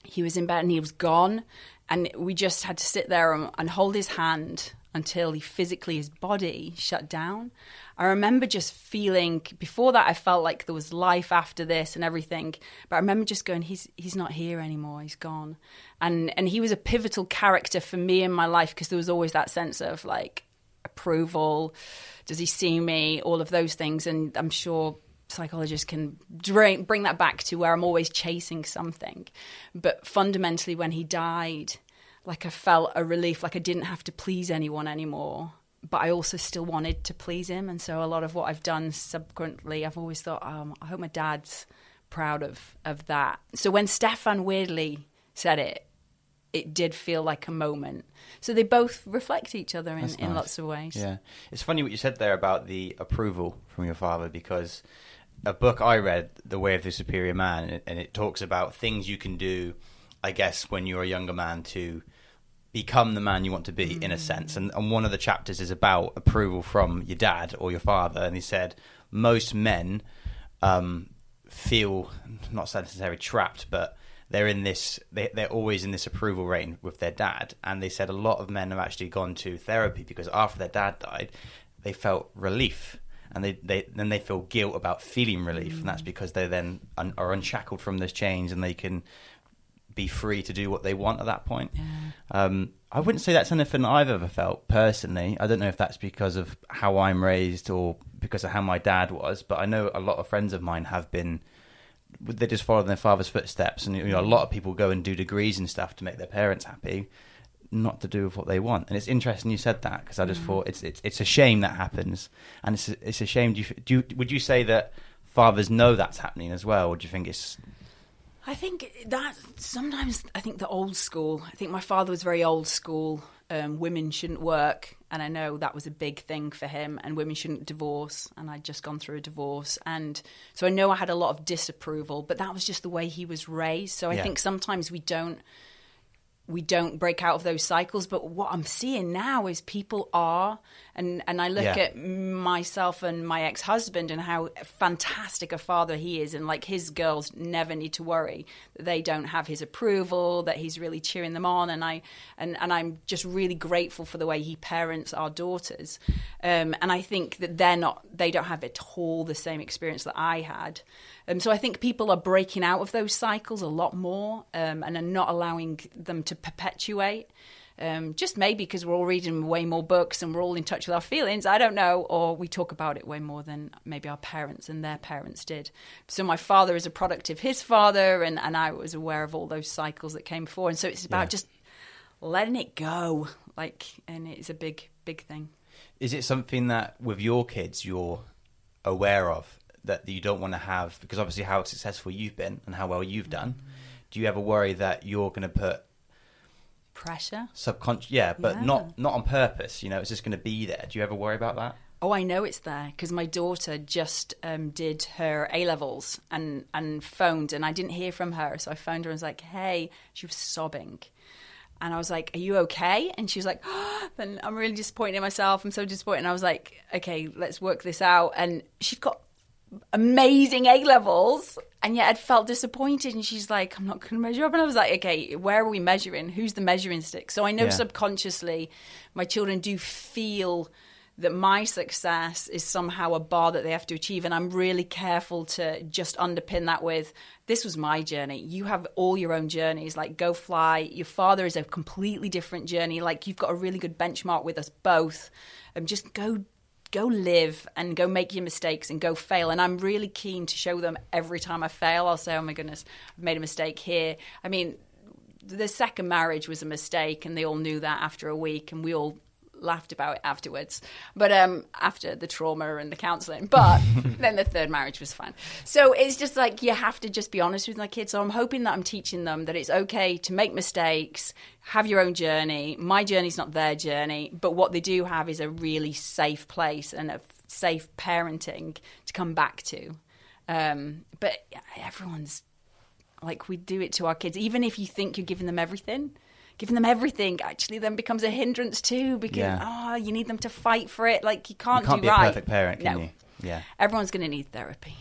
Speaker 3: he was in bed and he was gone, and we just had to sit there and, and hold his hand until he physically, his body shut down. I remember just feeling before that I felt like there was life after this and everything. But I remember just going, he's he's not here anymore. He's gone, and and he was a pivotal character for me in my life because there was always that sense of like approval? Does he see me? All of those things. And I'm sure psychologists can bring, bring that back to where I'm always chasing something. But fundamentally, when he died, like I felt a relief, like I didn't have to please anyone anymore. But I also still wanted to please him. And so a lot of what I've done subsequently, I've always thought, um, I hope my dad's proud of, of that. So when Stefan weirdly said it, it did feel like a moment. So they both reflect each other in, nice. in lots of ways.
Speaker 1: Yeah. It's funny what you said there about the approval from your father because a book I read, The Way of the Superior Man, and it talks about things you can do, I guess, when you're a younger man to become the man you want to be mm. in a mm. sense. And, and one of the chapters is about approval from your dad or your father. And he said, most men um, feel not necessarily trapped, but they're in this they, they're always in this approval rating with their dad and they said a lot of men have actually gone to therapy because after their dad died they felt relief and they, they then they feel guilt about feeling relief mm. and that's mm. because they then un, are unshackled from this chains and they can be free to do what they want at that point yeah. um, I wouldn't say that's anything I've ever felt personally I don't know if that's because of how I'm raised or because of how my dad was but I know a lot of friends of mine have been they just follow their father's footsteps, and you know a lot of people go and do degrees and stuff to make their parents happy, not to do with what they want. And it's interesting you said that because I just mm. thought it's, it's it's a shame that happens, and it's a, it's a shame. Do you, do you, would you say that fathers know that's happening as well, or do you think it's
Speaker 3: I think that sometimes I think the old school. I think my father was very old school. Um, women shouldn't work, and I know that was a big thing for him. And women shouldn't divorce, and I'd just gone through a divorce, and so I know I had a lot of disapproval. But that was just the way he was raised. So I yeah. think sometimes we don't we don't break out of those cycles. But what I'm seeing now is people are, and and I look yeah. at myself and my ex husband and how fantastic a father he is, and like his girls never need to worry that they don't have his approval, that he's really cheering them on, and I and and I'm just really grateful for the way he parents our daughters, um, and I think that they're not, they don't have at all the same experience that I had. Um, so I think people are breaking out of those cycles a lot more um, and are not allowing them to perpetuate. Um, just maybe because we're all reading way more books and we're all in touch with our feelings. I don't know, or we talk about it way more than maybe our parents and their parents did. So my father is a product of his father, and, and I was aware of all those cycles that came before. And so it's about yeah. just letting it go, like, and it's a big, big thing.
Speaker 1: Is it something that with your kids you're aware of? That you don't want to have because obviously how successful you've been and how well you've done. Mm. Do you ever worry that you're going to put
Speaker 3: pressure
Speaker 1: subconscious? Yeah, but yeah. not not on purpose. You know, it's just going to be there. Do you ever worry about that?
Speaker 3: Oh, I know it's there because my daughter just um, did her A levels and and phoned, and I didn't hear from her, so I phoned her and was like, "Hey," she was sobbing, and I was like, "Are you okay?" And she was like, oh, "Then I'm really disappointed in myself. I'm so disappointed." And I was like, "Okay, let's work this out." And she's got amazing A levels, and yet I'd felt disappointed. And she's like, "I'm not going to measure up." And I was like, "Okay, where are we measuring? Who's the measuring stick?" So I know
Speaker 1: Yeah.
Speaker 3: subconsciously, my children do feel that my success is somehow a bar that they have to achieve, and I'm really careful to just underpin that with, "This was my journey. You have all your own journeys. Like, go fly. Your father is a completely different journey. Like, you've got a really good benchmark with us both. And just go." Go live and go make your mistakes and go fail. And I'm really keen to show them every time I fail. I'll say, oh my goodness, I've made a mistake here. I mean, the second marriage was a mistake, and they all knew that after a week, and we all laughed about it afterwards. But um, after the trauma and the counselling, but then the third marriage was fine. So it's just like you have to just be honest with my kids. So I'm hoping that I'm teaching them that it's okay to make mistakes, have your own journey. My journey's not their journey, but what they do have is a really safe place and a safe parenting to come back to. Um, but everyone's like we do it to our kids even if you think you're giving them everything giving them everything actually then becomes a hindrance too because
Speaker 1: Yeah.
Speaker 3: oh you need them to fight for it like you can't,
Speaker 1: You can't
Speaker 3: do
Speaker 1: be
Speaker 3: right
Speaker 1: a perfect parent, can
Speaker 3: no
Speaker 1: you? Yeah.
Speaker 3: everyone's going to need therapy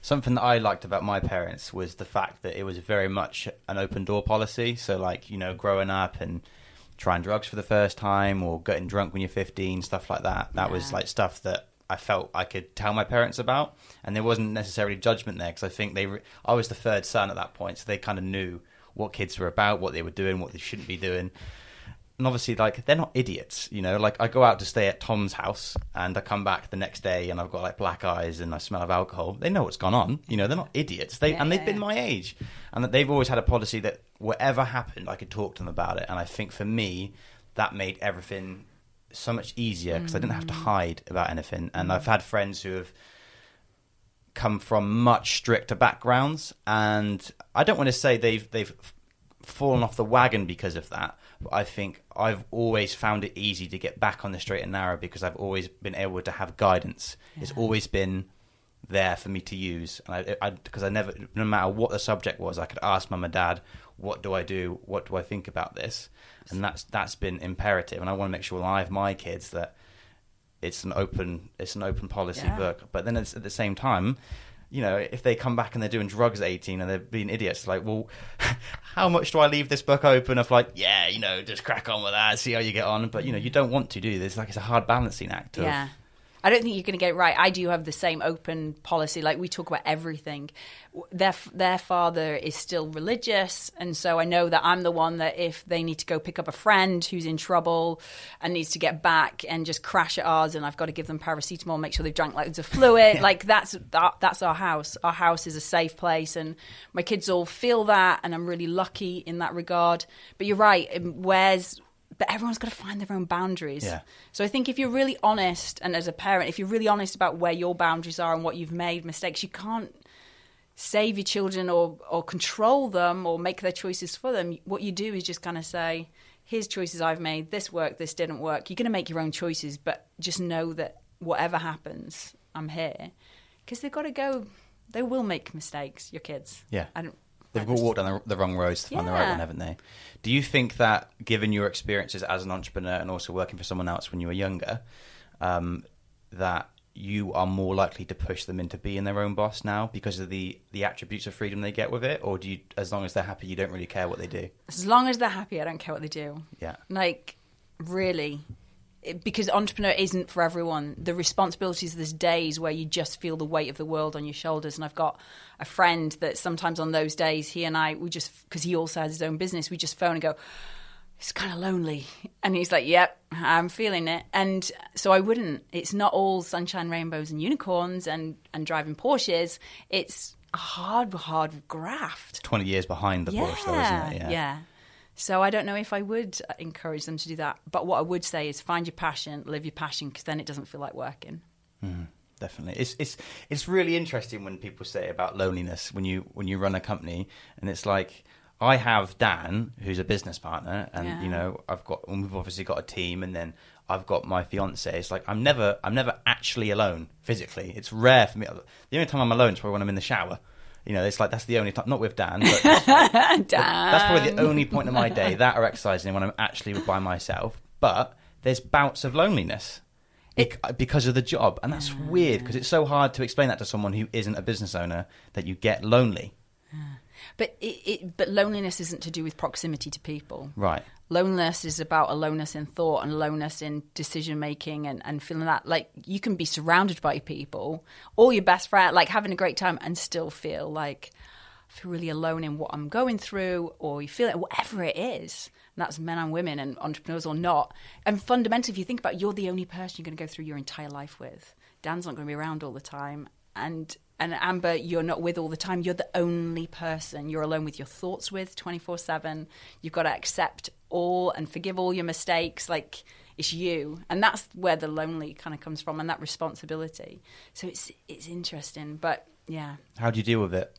Speaker 1: Something that I liked about my parents was the fact that it was very much an open door policy. So, like, you know, growing up and trying drugs for the first time or getting drunk when you're 15, stuff like that. That was like stuff that I felt I could tell my parents about. And there wasn't necessarily judgment there because I think they, re- I was the third son at that point. So they kind of knew what kids were about, what they were doing, what they shouldn't be doing. And obviously, like they're not idiots, you know. Like I go out to stay at Tom's house, and I come back the next day, and I've got like black eyes and I smell of alcohol. They know what's gone on, you know. They're not idiots. They
Speaker 3: Yeah,
Speaker 1: and they've
Speaker 3: yeah,
Speaker 1: been
Speaker 3: yeah.
Speaker 1: my age, and that they've always had a policy that whatever happened, I could talk to them about it. And I think for me, that made everything so much easier because I didn't have
Speaker 3: Mm.
Speaker 1: to hide about anything. And I've had friends who have come from much stricter backgrounds, and I don't want to say they've they've fallen off the wagon because of that. But I think I've always found it easy to get back on the straight and narrow because I've always been able to have guidance. It's always been there for me to use, and I, I because I never, no matter what the subject was, I could ask mum and dad, "What do I do? What do I think about this?" And that's that's been imperative, and I want to make sure when I have my kids that it's an open it's an open policy
Speaker 3: Yeah.
Speaker 1: book. But then it's, at the same time, you know, if they come back and they're doing drugs at 18 and they're being idiots, like, well, how much do I leave this book open of like, yeah, you know, just crack on with that, see how you get on. But, you know, you don't want to do this. Like, it's a hard balancing act. Of,
Speaker 3: Yeah. I don't think you're going to get it right. I do have the same open policy. Like we talk about everything. Their their father is still religious, and so I know that I'm the one that if they need to go pick up a friend who's in trouble and needs to get back and just crash at ours, and I've got to give them paracetamol, make sure they've drank loads of fluid. Like that's that, that's our house. Our house is a safe place, and my kids all feel that, and I'm really lucky in that regard. But you're right. um, Where's but everyone's got to find their own boundaries.
Speaker 1: Yeah.
Speaker 3: So I think if you're really honest, and as a parent, if you're really honest about where your boundaries are and what you've made mistakes, you can't save your children or or control them or make their choices for them. What you do is just kind of say, "Here's choices I've made. This worked. This didn't work." You're going to make your own choices, but just know that whatever happens, I'm here because they've got to go. They will make mistakes. Your kids.
Speaker 1: Yeah.
Speaker 3: I don't.
Speaker 1: They've to
Speaker 3: just-
Speaker 1: down the, the wrong roads to find the right
Speaker 3: Yeah.
Speaker 1: one, haven't they? Do you think that, given your experiences as an entrepreneur and also working for someone else when you were younger, um, that you are more likely to push them into being their own boss now because of the, the attributes of freedom they get with it? Or do you, as long as they're happy, you don't really care what they do?
Speaker 3: As long as they're happy, I don't care what they do.
Speaker 1: Yeah.
Speaker 3: Like, really. Because entrepreneur isn't for everyone. The responsibilities, there's days where you just feel the weight of the world on your shoulders. And I've got a friend that sometimes on those days, he and I, we just, because he also has his own business, we just phone and go, it's kind of lonely. And he's like, yep, I'm feeling it. And so I wouldn't. It's not all sunshine, rainbows, and unicorns and, and driving Porsches. It's a hard, hard graft.
Speaker 1: 20 years behind the Porsche, though, isn't it?
Speaker 3: yeah. So I don't know if I would encourage them to do that. But what I would say is find your passion, live your passion, because then it doesn't feel like working. Mm-hmm.
Speaker 1: definitely. It's it's it's really interesting when people say about loneliness when you when you run a company, and it's like I have Dan, who's a business partner, and
Speaker 3: Yeah.
Speaker 1: you know, I've got, and we've obviously got a team, and then I've got my fiance. It's like I'm never, I'm never actually alone physically. It's rare for me. The only time I'm alone is probably when I'm in the shower. You know, it's like that's the only time. Not with Dan, but
Speaker 3: Dan.
Speaker 1: that's probably the only point of my day that or exercising when I'm actually by myself. But there's bouts of loneliness bec- because of the job, and that's weird because ah. it's so hard to explain that to someone who isn't a business owner that you get lonely. Ah.
Speaker 3: But it, it, but loneliness isn't to do with proximity to people.
Speaker 1: Right.
Speaker 3: Loneliness is about aloneness in thought and aloneness in decision making and, and feeling that like you can be surrounded by people, all your best friend, like having a great time and still feel like I feel really alone in what I'm going through, or you feel it, whatever it is. And that's men and women and entrepreneurs or not. And fundamentally, if you think about it, you're the only person you're going to go through your entire life with. Dan's not going to be around all the time. And and Amber, you're not with all the time. You're the only person you're alone with your thoughts with 24 7. You've got to accept all and forgive all your mistakes. Like, it's you. And that's where the lonely kind of comes from and that responsibility. So it's it's interesting. But yeah.
Speaker 1: How do you deal with it?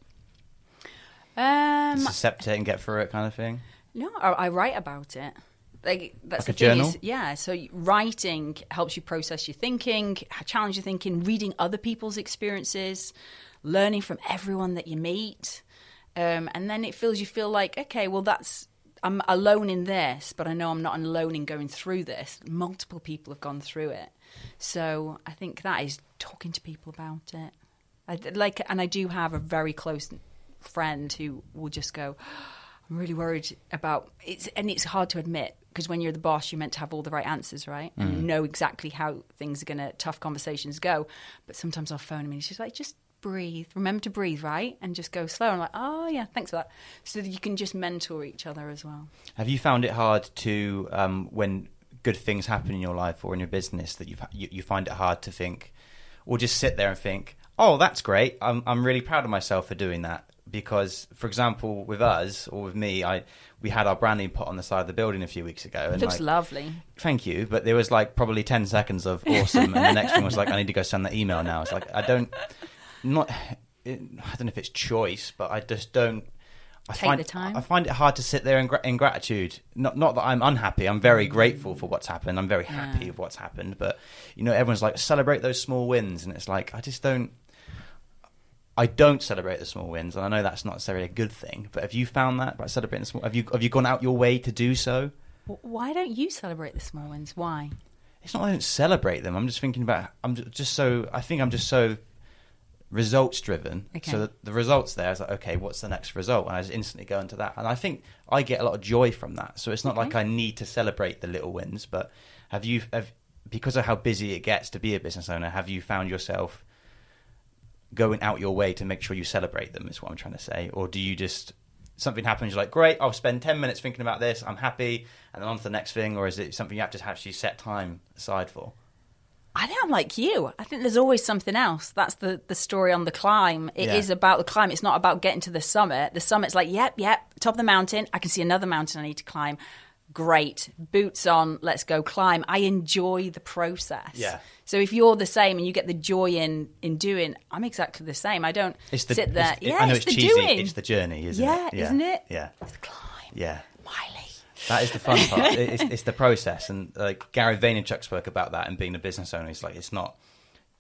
Speaker 3: Um,
Speaker 1: Just accept it and get through it, kind of thing.
Speaker 3: no, I, I write about it. Like that's
Speaker 1: Like
Speaker 3: the
Speaker 1: a
Speaker 3: thing
Speaker 1: journal?
Speaker 3: is, yeah. So writing helps you process your thinking, challenge your thinking, reading other people's experiences, learning from everyone that you meet, um, and then it feels you feel like okay, well that's I'm alone in this, but I know I'm not alone in going through this. Multiple people have gone through it, so I think that is talking to people about it. I, like, and I do have a very close friend who will just go. I'm really worried about it's, and it's hard to admit because when you're the boss, you're meant to have all the right answers, right? And you know exactly how things are going to tough conversations go. But sometimes I'll phone him and he's just like, just breathe. Remember to breathe, right? And just go slow. I'm like, oh yeah, thanks for that. So that you can just mentor each other as well.
Speaker 1: Have you found it hard to um, when good things happen in your life or in your business that you've, you you find it hard to think or just sit there and think, oh, that's great. I'm I'm really proud of myself for doing that because, for example, with us or with me, I we had our branding put on the side of the building a few weeks ago.
Speaker 3: It
Speaker 1: And
Speaker 3: looks
Speaker 1: like,
Speaker 3: don't
Speaker 1: thank you, but there was like probably ten seconds of awesome, and the next thing was like, I need to go send that email now. It's like I don't, not, it, I don't know if it's choice, but I just don't. I
Speaker 3: Take
Speaker 1: find,
Speaker 3: the time.
Speaker 1: I find it hard to sit there in, in gratitude. Not not that I'm unhappy. I'm very mm. grateful for what's happened. I'm very happy
Speaker 3: Yeah.
Speaker 1: with what's happened. But you know, everyone's like celebrate those small wins, and it's like I just don't. I don't celebrate the small wins, and I know that's not necessarily a good thing. But have you found that by celebrating the small? Have you have you gone out your way to do so?
Speaker 3: Why don't you celebrate the small wins? Why?
Speaker 1: It's not that I don't celebrate them. I'm just thinking about. I'm just so. I think I'm just so results driven.
Speaker 3: Okay.
Speaker 1: So that the results there is like, okay, what's the next result? And I just instantly go into that. And I think I get a lot of joy from that. So it's not like I need to celebrate the little wins. But have you, have, because of how busy it gets to be a business owner, have you found yourself going out your way to make sure you celebrate them? Is what I'm trying to say. Or do you just something happens, you're like, great, I'll spend ten minutes thinking about this. I'm happy, and then on to the next thing. Or is it something you have to actually set time aside for?
Speaker 3: I think I'm like you. I think there's always something else. That's the, the story on the climb. It is
Speaker 1: Yeah.
Speaker 3: about the climb. It's not about getting to the summit. The summit's like, yep, yep, top of the mountain. I can see another mountain I need to climb. Great. Boots on, let's go climb. I enjoy the process.
Speaker 1: Yeah.
Speaker 3: So if you're the same and you get the joy in in doing, I'm exactly the same. I don't
Speaker 1: It's the,
Speaker 3: sit there.
Speaker 1: it's-
Speaker 3: yeah,
Speaker 1: I know
Speaker 3: it's,
Speaker 1: it's,
Speaker 3: the
Speaker 1: cheesy.
Speaker 3: doing.
Speaker 1: It's the journey, isn't it?
Speaker 3: Yeah,
Speaker 1: it?
Speaker 3: isn't it?
Speaker 1: Yeah,
Speaker 3: It's the climb.
Speaker 1: yeah.
Speaker 3: Miley.
Speaker 1: That is the fun part. It's, it's the process, and like Gary Vaynerchuk spoke about that and being a business owner. It's like it's not.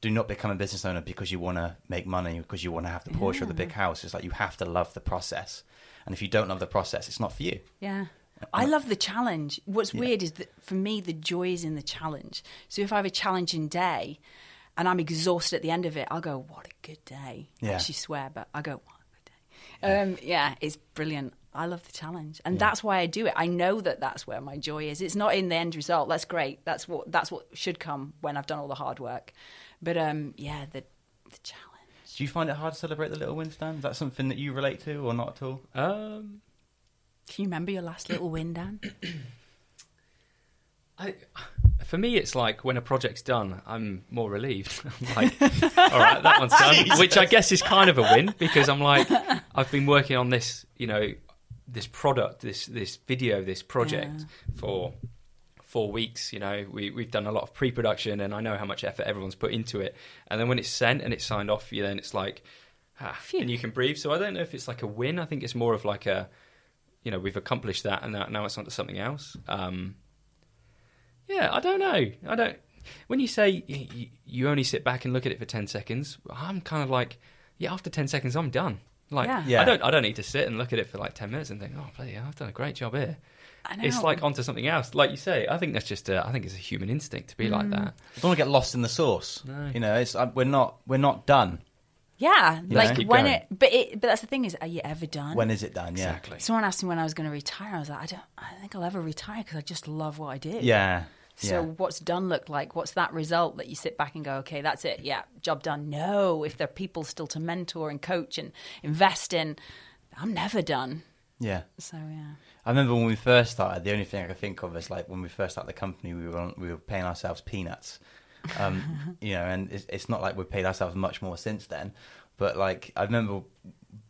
Speaker 1: Do not become a business owner because you want to make money, because you want to have the Porsche or the big house. It's like you have to love the process, and if you don't love the process, it's not for you.
Speaker 3: Yeah. I love the challenge. What's weird is that for me, the joy is in the challenge. So if I have a challenging day and I'm exhausted at the end of it, I'll go, what a good day. I
Speaker 1: Yeah.
Speaker 3: actually swear, but I go, what a good day. Um, yeah, it's brilliant. I love the challenge. And that's why I do it. I know that that's where my joy is. It's not in the end result. That's great. That's what, that's what should come when I've done all the hard work. But um, yeah, the, the challenge.
Speaker 1: Do you find it hard to celebrate the little wins, Dan? Is that something that you relate to, or not at all?
Speaker 2: Um,
Speaker 3: Can you remember your last little win, Dan?
Speaker 2: I, for me, it's like when a project's done, I'm more relieved. I'm like, all right, that one's done, which I guess is kind of a win because I'm like, I've been working on this, you know, this product, this this video, this project for four weeks. You know, we we've done a lot of pre-production, and I know how much effort everyone's put into it. And then when it's sent and it's signed off, you then it's like, ah, and you can breathe. So I don't know if it's like a win. I think it's more of like a you know we've accomplished that, and now, now it's on to something else. Um, yeah, I don't know. I don't. When you say you, you only sit back and look at it for ten seconds, I'm kind of like, yeah. After ten seconds, I'm done. Like,
Speaker 3: Yeah.
Speaker 1: Yeah.
Speaker 2: I don't. I don't need to sit and look at it for like ten minutes and think, oh, bloody, hell, I've done a great job here.
Speaker 3: I know.
Speaker 2: It's like onto something else. Like you say, I think that's just. A, I think it's a human instinct to be like that.
Speaker 1: I don't want to get lost in the sauce.
Speaker 2: No.
Speaker 1: You know, it's uh, we're not we're not done.
Speaker 3: Yeah,
Speaker 1: know?
Speaker 3: like
Speaker 2: Keep
Speaker 3: when
Speaker 2: going.
Speaker 3: it. But it. But that's the thing is, are you ever done?
Speaker 1: When is it done? Yeah.
Speaker 2: Exactly.
Speaker 3: Someone asked me when I was going to retire. I was like, I don't. I don't think I'll ever retire because I just love what I did.
Speaker 1: Yeah.
Speaker 3: So
Speaker 1: yeah.
Speaker 3: what's done look like? What's that result that you sit back and go, okay, that's it. Yeah, job done. No, if there are people still to mentor and coach and invest in, I'm never done.
Speaker 1: Yeah.
Speaker 3: So yeah.
Speaker 1: I remember when we first started, the only thing I could think of is like when we first started the company, we were on, we were paying ourselves peanuts, um, you know, and it's, it's not like we've paid ourselves much more since then. But like I remember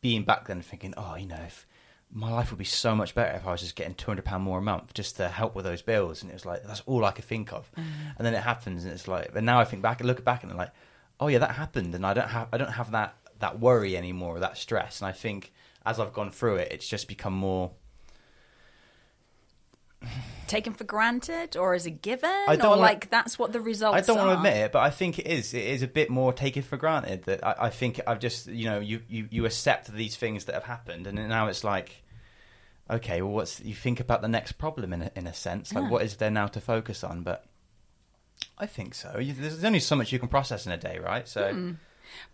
Speaker 1: being back then thinking, oh, you know, if my life would be so much better if I was just getting two hundred pound more a month just to help with those bills, and it was like that's all I could think of. And then it happens, and it's like, but now I think back and look back and I'm like, oh yeah, that happened, and I don't have I don't have that that worry anymore, or that stress, and I think as I've gone through it, it's just become more.
Speaker 3: Taken for granted or as a given?
Speaker 1: I don't
Speaker 3: or
Speaker 1: wanna-
Speaker 3: like that's what the results
Speaker 1: I don't want to admit it, but I think it is. It is a bit more taken for granted that I, I think I've just, you know, you, you, you accept these things that have happened, and now it's like, okay, well, what's you think about the next problem in a, in a sense? Like,
Speaker 3: Yeah.
Speaker 1: what is there now to focus on? But I think so. You, there's only so much you can process in a day, right? So
Speaker 3: Hmm.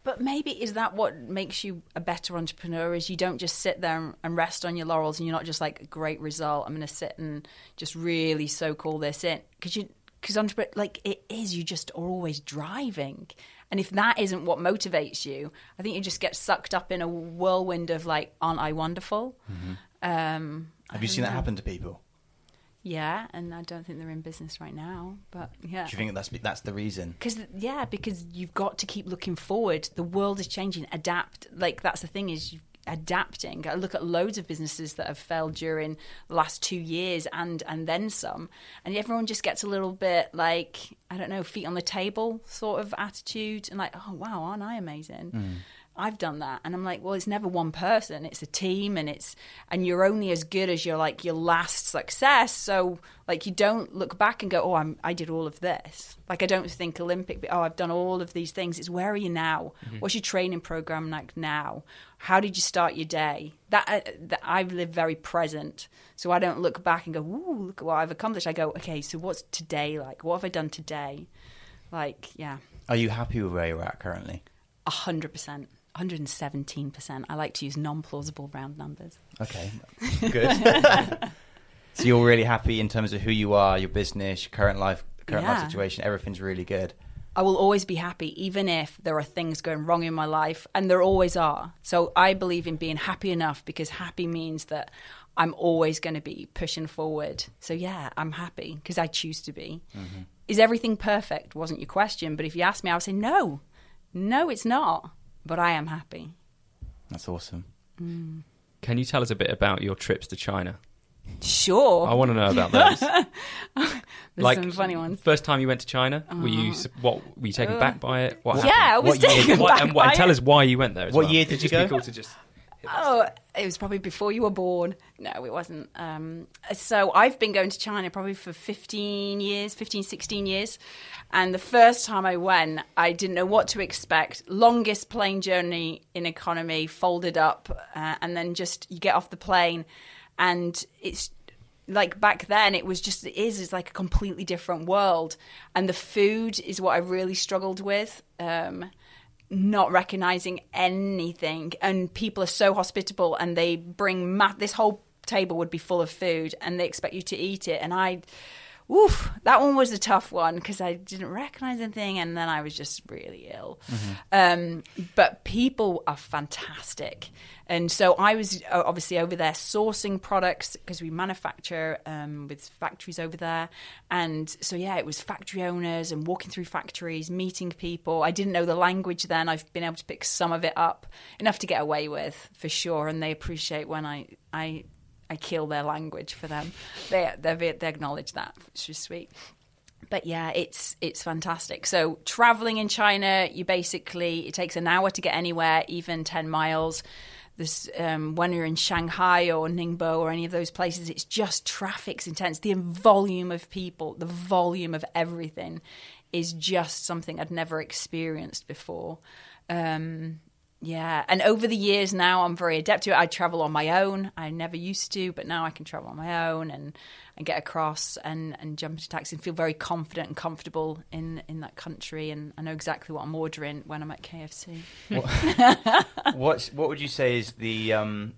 Speaker 3: But maybe is that what makes you a better entrepreneur? Is you don't just sit there and rest on your laurels, and you're not just like great result. I'm going to sit and just really soak all this in because you because entrepreneur like it is. You just are always driving, and if that isn't what motivates you, I think you just get sucked up in a whirlwind of like, aren't I wonderful? Um,
Speaker 1: have you seen that happen to people?
Speaker 3: Yeah, and I don't think they're in business right now, but yeah.
Speaker 1: Do you think that's that's the reason?
Speaker 3: Because yeah, because you've got to keep looking forward. The world is changing. Adapt. Like that's the thing is adapting. I look at loads of businesses that have failed during the last two years and and then some, and everyone just gets a little bit like I don't know, feet on the table sort of attitude, and like, oh wow, aren't I amazing? Hmm. I've done that, and I'm like, well, it's never one person; it's a team, and it's and you're only as good as your like your last success. So like, you don't look back and go, oh, I'm I did all of this. Like, I don't think Olympic, but oh, I've done all of these things. It's where are you now? What's your training program like now? How did you start your day? That, uh, that I've lived very present, so I don't look back and go, ooh, look at what I've accomplished. I go, okay, so what's today like? What have I done today? Like, yeah.
Speaker 1: Are you happy with where you're at currently?
Speaker 3: A hundred percent, hundred and seventeen percent. I like to use non-plausible round numbers.
Speaker 1: Okay, good. so you're really happy in terms of who you are, your business, your current life, current life situation. Everything's really good.
Speaker 3: I will always be happy, even if there are things going wrong in my life, and there always are. So I believe in being happy enough because happy means that I'm always going to be pushing forward. So yeah, I'm happy because I choose to be. Mm-hmm. Is everything perfect? Wasn't your question, but if you ask me, I would say no, no, it's not. But I am happy.
Speaker 1: That's awesome. Mm.
Speaker 2: Can you tell us a bit about your trips to China?
Speaker 3: Sure,
Speaker 2: I want to know about those.
Speaker 3: there's some funny ones.
Speaker 2: First time you went to China, were you uh-huh. what were you taken uh, back by it? What
Speaker 3: Yeah, I was
Speaker 1: What year-
Speaker 3: taken
Speaker 2: What,
Speaker 3: back
Speaker 2: and, what-
Speaker 3: by
Speaker 2: and tell
Speaker 3: it.
Speaker 2: us why you went there. As
Speaker 1: What
Speaker 2: well.
Speaker 1: year did
Speaker 2: It'd
Speaker 1: you
Speaker 2: just be
Speaker 1: go?
Speaker 2: cool to just.
Speaker 3: Oh, it was probably before you were born. No, it wasn't. Um, so I've been going to China probably for 15 years, 15, 16 years. And the first time I went, I didn't know what to expect. Longest plane journey in economy, folded up, uh, and then just you get off the plane, and it's like back then it was just it is it's like a completely different world and the food is what i really struggled with um not recognizing anything and people are so hospitable and they bring ma- this whole table would be full of food and they expect you to eat it and i Oof, that one was a tough one because I didn't recognize anything, and then I was just really ill. Um, but people are fantastic, and so I was obviously over there sourcing products because we manufacture um, with factories over there, and so yeah, it was factory owners and walking through factories, meeting people. I didn't know the language then. I've been able to pick some of it up enough to get away with for sure, and they appreciate when I I I kill their language for them. They they they acknowledge that, which is sweet. But yeah, it's it's fantastic. So traveling in China, you basically it takes an hour to get anywhere, even ten miles. this um, when you're in Shanghai or Ningbo or any of those places, it's just traffic's intense. The volume of people, the volume of everything, is just something I'd never experienced before. Um, yeah, and over the years now, I'm very adept to it. I travel on my own. I never used to, but now I can travel on my own and, and get across and, and jump into taxi and feel very confident and comfortable in, in that country. And I know exactly what I'm ordering when I'm at KFC.
Speaker 1: What, what's, what would you say is the um,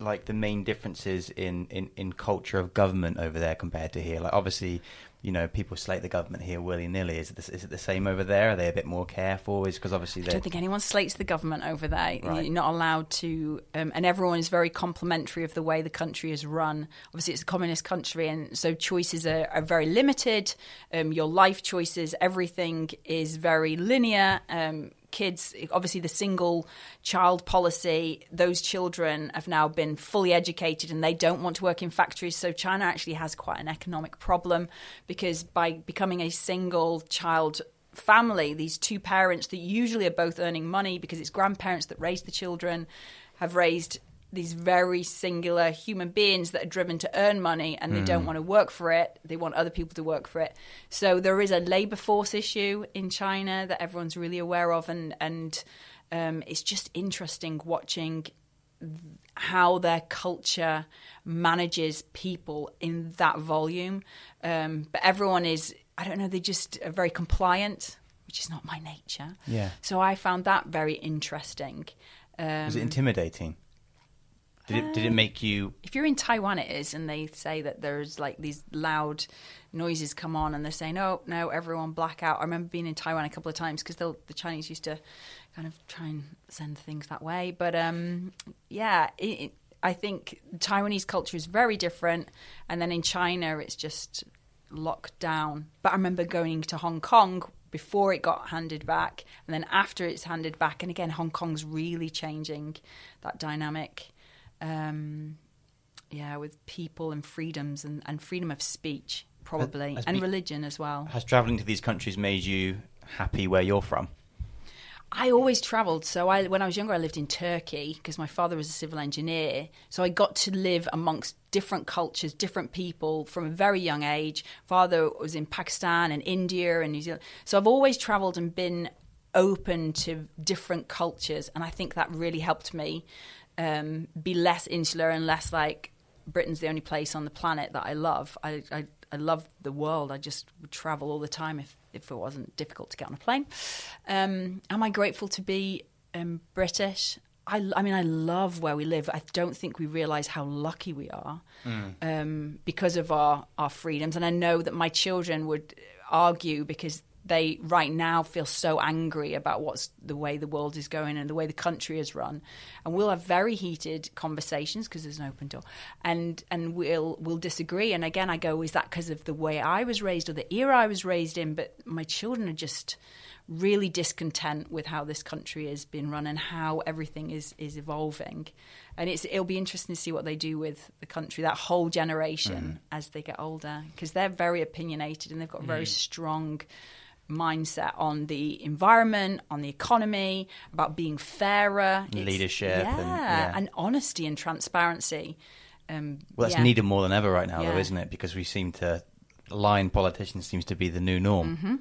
Speaker 1: like the main differences in, in, in culture of government over there compared to here? Like obviously, you know, people slate the government here willy nilly. Is it the, is it the same over there? Are they a bit more careful? Is because obviously
Speaker 3: I
Speaker 1: they
Speaker 3: don't think anyone slates the government over there.
Speaker 1: Right.
Speaker 3: You're not allowed to, um, and everyone is very complimentary of the way the country is run. Obviously, it's a communist country, and so choices are, are very limited. Um, your life choices, everything is very linear. Um, kids, obviously, the single child policy, those children have now been fully educated and they don't want to work in factories. So China actually has quite an economic problem because by becoming a single child family, these two parents that usually are both earning money because it's grandparents that raise the children have raised these very singular human beings that are driven to earn money and they don't want to work for it. They want other people to work for it. So there is a labor force issue in China that everyone's really aware of, and and um, it's just interesting watching how their culture manages people in that volume. Um, but everyone is, I don't know, they just are very compliant, which is not my nature.
Speaker 1: Yeah.
Speaker 3: So I found that very interesting. Um,
Speaker 1: was it intimidating? Did it did it make you?
Speaker 3: if you're in Taiwan, it is, and they say that there's like these loud noises come on, and they're saying, "Oh no, everyone black out." I remember being in Taiwan a couple of times because the Chinese used to kind of try and send things that way. But um, yeah, it, it, I think Taiwanese culture is very different, and then in China, it's just locked down. But I remember going to Hong Kong before it got handed back, and then after it's handed back, and again, Hong Kong's really changing that dynamic um, yeah, with people and freedoms and, and freedom of speech, probably,
Speaker 1: has
Speaker 3: and
Speaker 1: be-
Speaker 3: religion as well.
Speaker 1: Has traveling to these countries made you happy where you're from?
Speaker 3: I always travelled. So I, when I was younger, I lived in Turkey because my father was a civil engineer. So I got to live amongst different cultures, different people from a very young age. Father was in Pakistan and India and New Zealand. So I've always travelled and been open to different cultures, and I think that really helped me um, be less insular and less like Britain's the only place on the planet that I love. I, I, I love the world. I just would travel all the time if, if it wasn't difficult to get on a plane. Um, am I grateful to be um, British? I, I mean, I love where we live. I don't think we realise how lucky we are um, because of our, our freedoms. And I know that my children would argue because they right now feel so angry about what's the way the world is going and the way the country is run. And we'll have very heated conversations because there's an open door. And and we'll we'll disagree. And again I go is that because of the way I was raised or the era I was raised in? But my children are just really discontent with how this country has been run and how everything is is evolving. And it's it'll be interesting to see what they do with the country that whole generation mm. as they get older because they're very opinionated and they've got very mm. strong mindset on the environment, on the economy, about being fairer, It's-
Speaker 1: Leadership
Speaker 3: yeah,
Speaker 1: and- yeah.
Speaker 3: and honesty and transparency. Um,
Speaker 1: Well, that's
Speaker 3: yeah.
Speaker 1: needed more than ever right now, though, isn't it? Because we seem to lying politicians seems to be the new norm.
Speaker 3: Mm-hmm.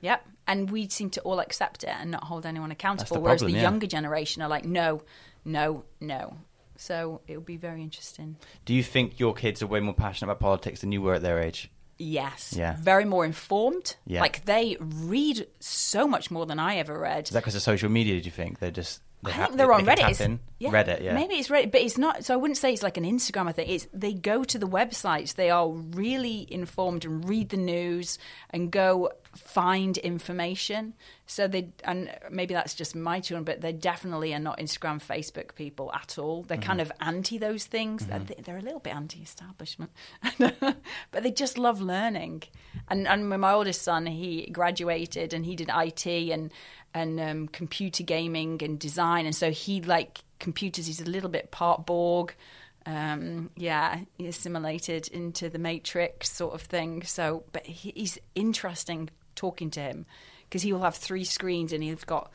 Speaker 3: Yep. And we seem to all accept it and not hold anyone accountable.
Speaker 1: the
Speaker 3: whereas
Speaker 1: problem,
Speaker 3: the
Speaker 1: yeah.
Speaker 3: younger generation are like, no, no, no. So it'll be very interesting.
Speaker 1: Do you think your kids are way more passionate about politics than you were at their age?
Speaker 3: Yes.
Speaker 1: Yeah.
Speaker 3: Very more informed.
Speaker 1: Yeah.
Speaker 3: Like they read so much more than I ever read.
Speaker 1: Is that because of social media? Did you think they're just? They
Speaker 3: I
Speaker 1: ha-
Speaker 3: think they're
Speaker 1: they-
Speaker 3: on
Speaker 1: they
Speaker 3: Reddit. Yeah,
Speaker 1: Reddit, yeah.
Speaker 3: Maybe it's Reddit, but it's not. So I wouldn't say it's like an Instagram. I think it's they go to the websites. They are really informed and read the news and go find information. So they and maybe that's just my children, but they definitely are not Instagram, Facebook people at all. They're kind
Speaker 1: Mm-hmm.
Speaker 3: of anti those things. They're, they're a little bit anti-establishment, but they just love learning. And and my oldest son, he graduated and he did IT and and um, computer gaming and design, and so he like computers. He's a little bit part Borg. Um, yeah, he assimilated into the Matrix sort of thing. So, but he, he's interesting talking to him because he will have three screens and he's got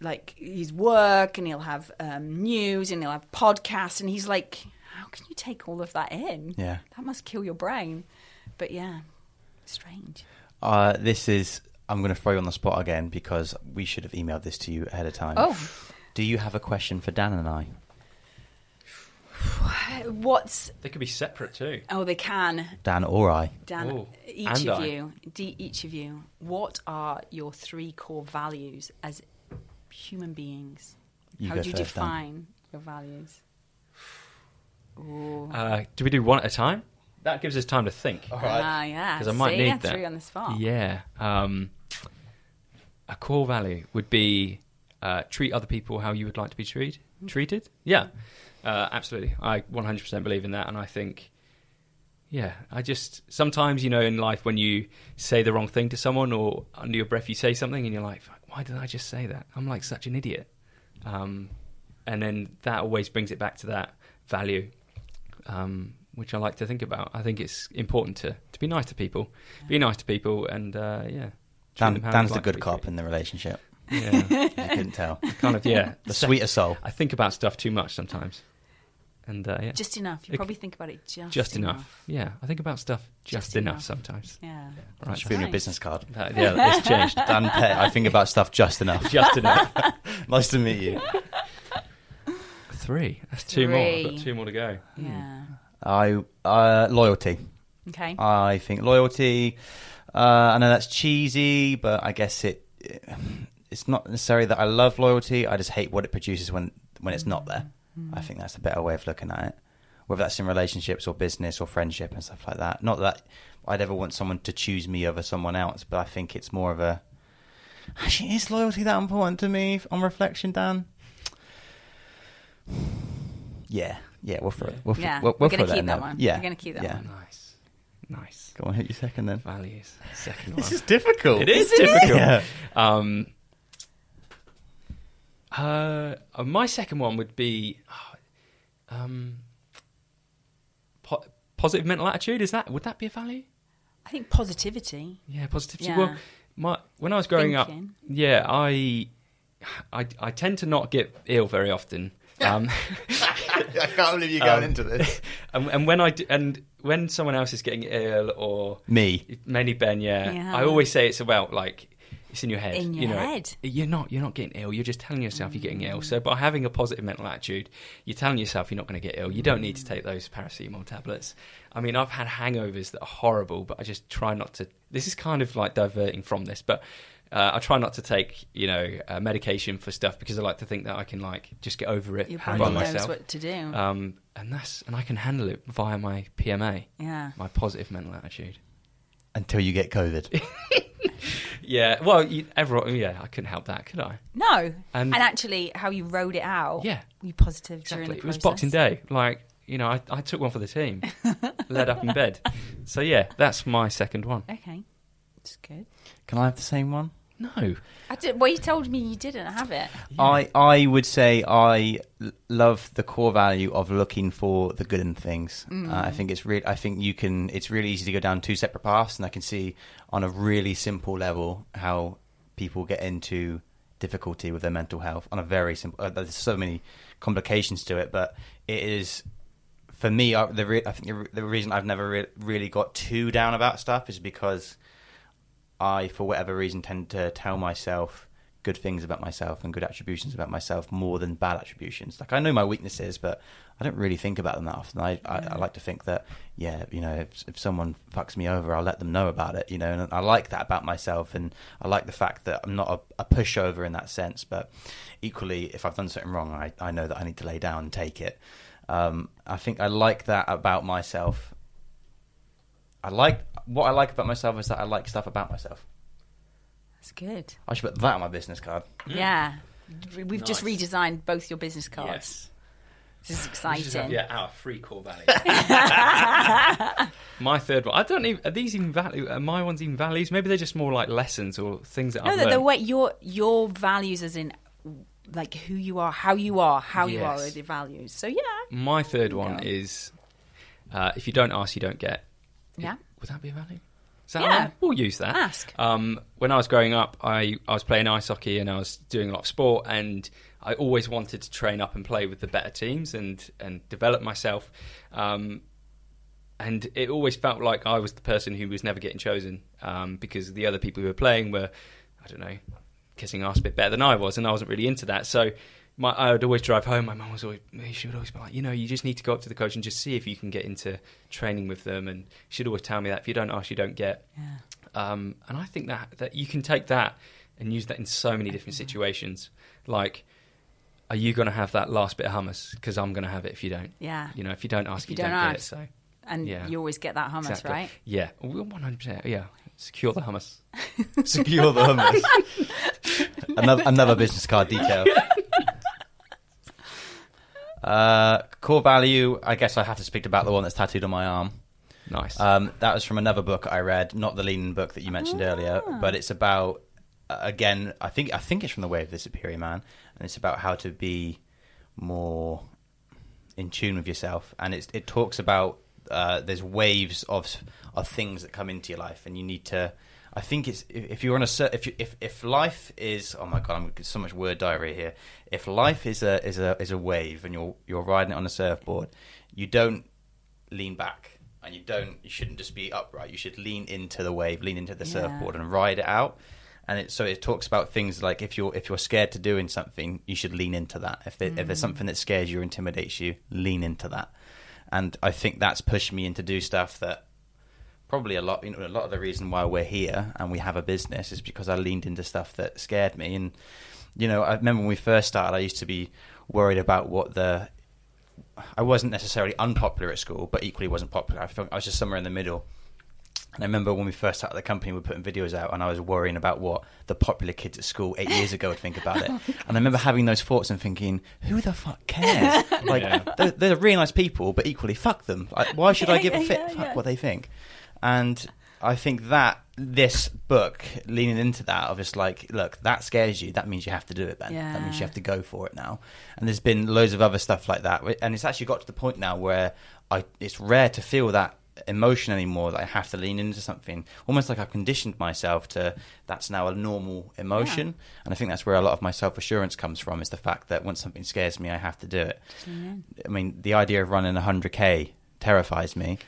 Speaker 3: like his work and he'll have um, news and he'll have podcasts and he's like, how can you take all of that in?
Speaker 1: Yeah.
Speaker 3: That must kill your brain. But yeah, strange.
Speaker 1: Uh, this is. I'm going to throw you on the spot again because we should have emailed this to you ahead of time.
Speaker 3: Oh,
Speaker 1: Do you have a question for Dan and I?
Speaker 3: What's
Speaker 2: They could be separate too.
Speaker 3: oh they can
Speaker 1: Dan or I?
Speaker 3: Dan,
Speaker 2: Oh,
Speaker 3: each
Speaker 2: and
Speaker 3: of
Speaker 2: I.
Speaker 3: you, d- each of you, what are your three core values as human beings?
Speaker 1: You
Speaker 3: How
Speaker 1: go
Speaker 3: do you
Speaker 1: first, Dan.
Speaker 3: define your values? Ooh.
Speaker 2: Uh, do we do one at a time? That gives us time to think.
Speaker 3: Ah, yeah.
Speaker 2: 'Cause I might
Speaker 3: See,
Speaker 2: need
Speaker 3: yeah,
Speaker 2: that.
Speaker 3: Three on the spot.
Speaker 2: Yeah. Um, a core value would be uh, treat other people how you would like to be treated. Treated? Yeah. Uh, absolutely. I 100% believe in that, and I think, yeah, I just sometimes you know in life when you say the wrong thing to someone or under your breath you say something and you're like, why did I just say that? I'm like such an idiot. Um, and then that always brings it back to that value, um, which I like to think about. I think it's important to, to be nice to people, be nice to people, and uh, yeah.
Speaker 1: Dan, Dan's
Speaker 2: you'd
Speaker 1: the
Speaker 2: like
Speaker 1: good cop in the relationship.
Speaker 2: Yeah,
Speaker 1: You couldn't tell.
Speaker 2: kind of. Yeah,
Speaker 1: The sweeter soul.
Speaker 2: I think about stuff too much sometimes, and uh, yeah, just,
Speaker 3: Just enough. You
Speaker 2: It-
Speaker 3: probably think about it just,
Speaker 2: enough. Yeah, I think about stuff just,
Speaker 3: Just
Speaker 2: enough,
Speaker 3: enough.
Speaker 2: sometimes.
Speaker 3: Yeah.
Speaker 2: Right,
Speaker 1: Should be on your business card.
Speaker 2: That- yeah, it's changed.
Speaker 1: Dan Pett, I think about stuff just enough.
Speaker 2: just enough.
Speaker 1: nice to meet you.
Speaker 2: Three. That's two more. I've got two more to go.
Speaker 3: Yeah.
Speaker 1: I uh, loyalty.
Speaker 3: Okay.
Speaker 1: I think loyalty. Uh, I know that's cheesy, but I guess it. It's not necessarily that I love loyalty. I just hate what it produces when when it's not there. I think that's a better way of looking at it. Whether that's in relationships or business or friendship and stuff like that. Not that I'd ever want someone to choose me over someone else, but I think it's more of a. Actually, is loyalty that important to me on reflection, Dan? Yeah, yeah, we'll throw it. We'll,
Speaker 3: Yeah,
Speaker 1: we'll,
Speaker 3: we're
Speaker 1: we'll
Speaker 3: gonna
Speaker 1: throw that
Speaker 3: keep that one.
Speaker 1: Yeah,
Speaker 3: We're gonna keep that
Speaker 1: yeah.
Speaker 3: one.
Speaker 2: Nice, nice.
Speaker 1: Go on, hit your second then.
Speaker 2: Values. Second
Speaker 1: This
Speaker 2: one.
Speaker 1: is difficult.
Speaker 2: It is
Speaker 3: Isn't it?
Speaker 2: difficult.
Speaker 1: Yeah.
Speaker 2: Um, uh, uh, my second one would be um, po- positive mental attitude. Is that would that be a value?
Speaker 3: I think positivity.
Speaker 2: Yeah, positivity.
Speaker 3: Yeah.
Speaker 2: Well, my when I was growing up, yeah, I, I I tend to not get ill very often. Um,
Speaker 1: I can't believe you're
Speaker 2: Um,
Speaker 1: into this.
Speaker 2: and, and when I do, and when someone else is getting ill or
Speaker 1: Me.
Speaker 2: mainly Ben, yeah,
Speaker 3: Yeah.
Speaker 2: I always say it's about like it's in your head.
Speaker 3: In
Speaker 2: you know,
Speaker 3: head.
Speaker 2: You're not you're not getting ill. You're just telling yourself you're getting ill. So by having a positive mental attitude, you're telling yourself you're not going to get ill. You don't need to take those paracetamol tablets. I mean, I've had hangovers that are horrible, but I just try not to. This is kind of like diverting from this, but. Uh, I try not to take, you know, uh, medication for stuff because I like to think that I can like just get over it
Speaker 3: Your
Speaker 2: by
Speaker 3: body knows
Speaker 2: myself.
Speaker 3: what to do.
Speaker 2: Um, and that's and I can handle it via my PMA,
Speaker 3: yeah.
Speaker 2: my positive mental attitude.
Speaker 1: Until you get COVID.
Speaker 2: Yeah, well, you, everyone, yeah, I couldn't help that, could I?
Speaker 3: No.
Speaker 2: And-
Speaker 3: And, actually, how you rode it out.
Speaker 2: Yeah.
Speaker 3: Were you positive during
Speaker 2: Exactly.
Speaker 3: the
Speaker 2: It was? Boxing Day. Like, you know, I, I took one for the team, led up in bed. So yeah, that's my second one.
Speaker 3: Okay. It's good.
Speaker 1: Can I have the same one?
Speaker 2: No,
Speaker 3: I did, well, you told me you didn't have it.
Speaker 1: I, I would say I l- love the core value of looking for the good in things. Uh, I think it's really, I think you can, it's really easy to go down two separate paths, and I can see on a really simple level how people get into difficulty with their mental health on a very simple. Uh, there's so many complications to it, but it is for me. I, the re- I think the, re- the reason I've never re- really got too down about stuff is because I, for whatever reason, tend to tell myself good things about myself and good attributions about myself more than bad attributions. Like I know my weaknesses, but I don't really think about them that often. I, I, I like to think that, yeah, you know, if, if someone fucks me over, I'll let them know about it. You know, and I like that about myself, and I like the fact that I'm not a, a pushover in that sense. But equally, if I've done something wrong, I, I know that I need to lay down and take it. Um, I think I like that about myself. I like what I like about myself is that I like stuff about myself.
Speaker 3: That's good.
Speaker 1: I should put that on my business card.
Speaker 3: Yeah. We've just redesigned both your business cards.
Speaker 2: yes,
Speaker 3: This is
Speaker 2: We just have,
Speaker 3: exciting.
Speaker 2: yeah, our free core value. my third one. I don't even. Are these even value? Are my ones even values? Maybe they're just more like lessons or things that
Speaker 3: No,
Speaker 2: I've
Speaker 3: the, the way your your values, as in like who you are, how you are, how you are, are the values. So yeah,
Speaker 2: My third one
Speaker 3: go.
Speaker 2: is uh, if you don't ask, you don't get.
Speaker 3: Yeah.
Speaker 2: Would that be a value? Is that
Speaker 3: Yeah.
Speaker 2: We'll use that.
Speaker 3: Ask.
Speaker 2: Um, when I was growing up, I, I was playing ice hockey and I was doing a lot of sport, and I always wanted to train up and play with the better teams and, and develop myself. Um, and it always felt like I was the person who was never getting chosen um, because the other people who were playing were, I don't know, kissing ass a bit better than I was, and I wasn't really into that. So my, I would always drive home. My mum was always, she would always be like, you know, you just need to go up to the coach and just see if you can get into training with them. And she'd always tell me that if you don't ask, you don't get.
Speaker 3: Yeah.
Speaker 2: Um, and I think that that you can take that and use that in so many different situations. Like, are you going to have that last bit of hummus? Because I'm going to have it if you don't.
Speaker 3: Yeah.
Speaker 2: You know, if you don't ask,
Speaker 3: If you
Speaker 2: you, don't,
Speaker 3: don't
Speaker 2: get it. So
Speaker 3: And
Speaker 2: Yeah.
Speaker 3: you always get that hummus,
Speaker 2: exactly.
Speaker 3: right?
Speaker 2: Yeah, one hundred percent. Yeah, secure the hummus.
Speaker 1: Secure the hummus. another, another business card detail. Uh, core value. I guess I have to speak about the one that's tattooed on my arm.
Speaker 2: Nice.
Speaker 1: Um, that was from another book I read, not the Lean book that you mentioned earlier, but it's about uh, again. I think I think it's from the Way of the Superior Man, and it's about how to be more in tune with yourself. And it's, it talks about uh, there's waves of of things that come into your life, and you need to. I think it's if, you're on a if you, if if life is oh my god I'm so much word diarrhea here. If life is a is a is a wave and you're you're riding it on a surfboard, you don't lean back and you don't you shouldn't just be upright. You should lean into the wave lean into the
Speaker 3: Yeah.
Speaker 1: surfboard and ride it out. And it, so it talks about things like if you're if you're scared to doing something you should lean into that. If, there, if there's mm. something that scares you or intimidates you lean into that. And i think that's pushed me into do stuff that probably a lot you know a lot of the reason why we're here and we have a business is because i leaned into stuff that scared me and you know i remember when we first started i used to be worried about what the I wasn't necessarily unpopular at school, but equally wasn't popular. I felt I was just somewhere in the middle. And I remember when we first started the company, we were putting videos out, and I was worrying about what the popular kids at school eight years ago would think about it. Oh and I remember having those thoughts and thinking, "Who the fuck cares? Like,
Speaker 2: Yeah.
Speaker 1: they're, they're really nice people, but equally, fuck them. Like, why should I
Speaker 3: Yeah,
Speaker 1: give a
Speaker 3: yeah,
Speaker 1: fit?
Speaker 3: yeah,
Speaker 1: fuck
Speaker 3: yeah.
Speaker 1: what they think." And I think that this book, leaning into that, of just like, look, that scares you. That means you have to do it. Then that means you have to go for it now. And there's been loads of other stuff like that, and it's actually got to the point now where I it's rare to feel that emotion anymore that I have to lean into something. Almost like I've conditioned myself to that's now a normal emotion, and I think that's where a lot of my self assurance comes from. Is the fact that once something scares me, I have to do it. I mean, the idea of running 100k terrifies me.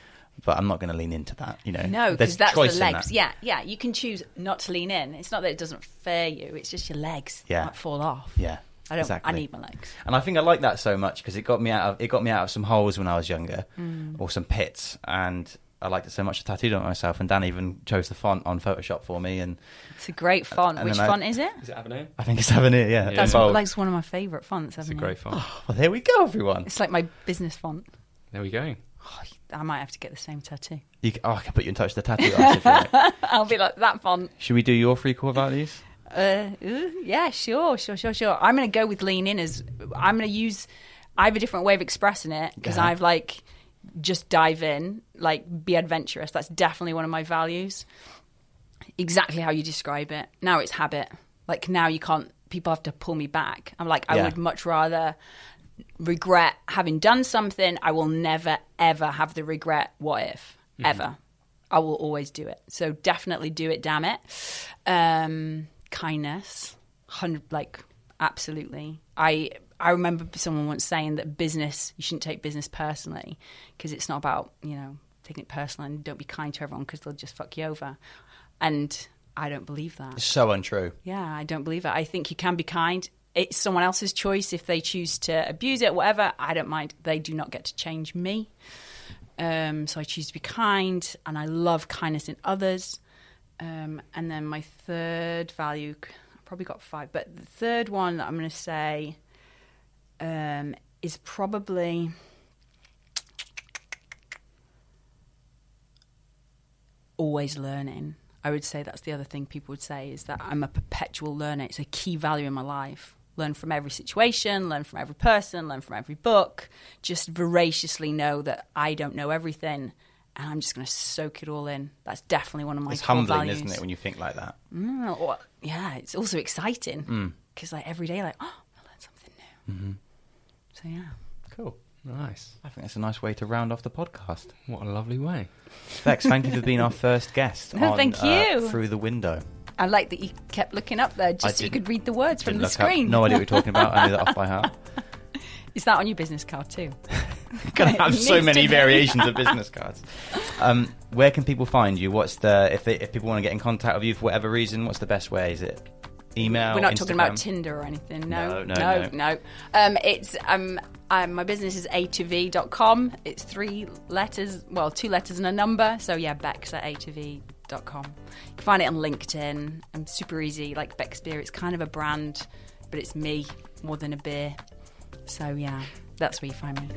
Speaker 1: But I'm not going to lean into that, you know.
Speaker 3: No,
Speaker 1: There's
Speaker 3: because that's the legs.
Speaker 1: that.
Speaker 3: Yeah, yeah. You can choose not to lean in. It's not that it doesn't fare you. It's just your legs
Speaker 1: Yeah.
Speaker 3: might fall off.
Speaker 1: Yeah,
Speaker 3: I don't.
Speaker 1: exactly.
Speaker 3: I need my legs.
Speaker 1: And I think I like that so much because it got me out of it got me out of some holes when I was younger,
Speaker 3: Mm.
Speaker 1: or some pits, and I liked it so much I tattooed it on myself. And Dan even chose the font on Photoshop for me, and
Speaker 3: It's a great font.
Speaker 1: and
Speaker 3: Which
Speaker 1: I-
Speaker 3: font is it?
Speaker 2: Is it Avenir?
Speaker 1: I think it's having it. Yeah,
Speaker 2: Yeah.
Speaker 3: That's
Speaker 1: Bold.
Speaker 3: like it's one of my favourite fonts.
Speaker 2: It's a great font.
Speaker 1: well, there we go, everyone.
Speaker 3: It's like my business font.
Speaker 2: There we go.
Speaker 3: Oh, I might have to get the same tattoo.
Speaker 1: You oh, I can put you in touch with the tattoo artist. like.
Speaker 3: I'll be like that font.
Speaker 1: Should we do your three core values?
Speaker 3: Uh, yeah, sure, sure, sure, sure. I'm going to go with lean in as I'm going to use. I have a different way of expressing it because
Speaker 1: Yeah.
Speaker 3: I've like just dive in, like be adventurous. That's definitely one of my values. Exactly how you describe it. Now it's habit. Like now you can't. People have to pull me back. I'm like I
Speaker 1: Yeah.
Speaker 3: would much rather regret having done something. I will never ever have the regret. What if ever? I will always do it. So definitely do it. Damn it. Um, kindness, hundred like absolutely. I I remember someone once saying that business you shouldn't take business personally because it's not about you know taking it personally and don't be kind to everyone because they'll just fuck you over. And I don't believe that.
Speaker 1: It's so untrue.
Speaker 3: Yeah, I don't believe it. I think you can be kind. It's someone else's choice if they choose to abuse it, whatever. I don't mind. They do not get to change me. Um, so I choose to be kind, and I love kindness in others. Um, and then my third value, I probably got five, but the third one that I'm going to say um, is probably always learning. I would say that's the other thing people would say is that I'm a perpetual learner. It's a key value in my life. Learn from every situation, learn from every person, learn from every book. Just voraciously know that I don't know everything, and I'm just going to soak it all in. That's definitely one of my things.
Speaker 1: It's
Speaker 3: core
Speaker 1: humbling,
Speaker 3: values.
Speaker 1: isn't it, when you think like that?
Speaker 3: Mm, or- yeah, it's also exciting
Speaker 1: Mm.
Speaker 3: because like every day, like oh, I learned something new.
Speaker 1: Mm-hmm.
Speaker 3: So yeah,
Speaker 1: Cool.
Speaker 2: Nice.
Speaker 1: I think that's a nice way to round off the podcast.
Speaker 2: What a lovely way.
Speaker 1: Bex, thank you for being our first guest.
Speaker 3: No,
Speaker 1: on,
Speaker 3: thank
Speaker 1: uh,
Speaker 3: you.
Speaker 1: through the window.
Speaker 3: I like that you kept looking up there just so you could read the words from the
Speaker 1: look up.
Speaker 3: screen.
Speaker 1: No idea what you're talking about. I knew that off by heart.
Speaker 3: Is that on your business card too?
Speaker 1: Gonna have so many variations of business cards. Um, where can people find you? What's the if they, if people want to get in contact with you for whatever reason? What's the best way? Is it email?
Speaker 3: We're not talking about Tinder or anything.
Speaker 1: No, No,
Speaker 3: no,
Speaker 1: no,
Speaker 3: no. Um, it's um, um, my business is a2v.com. It's three letters, well, two letters and a number. So yeah, Bex at a2v.com. You can find it on LinkedIn. I'm super easy, like Bex Beer. It's kind of a brand, but it's me more than a beer. So yeah, that's where you find me.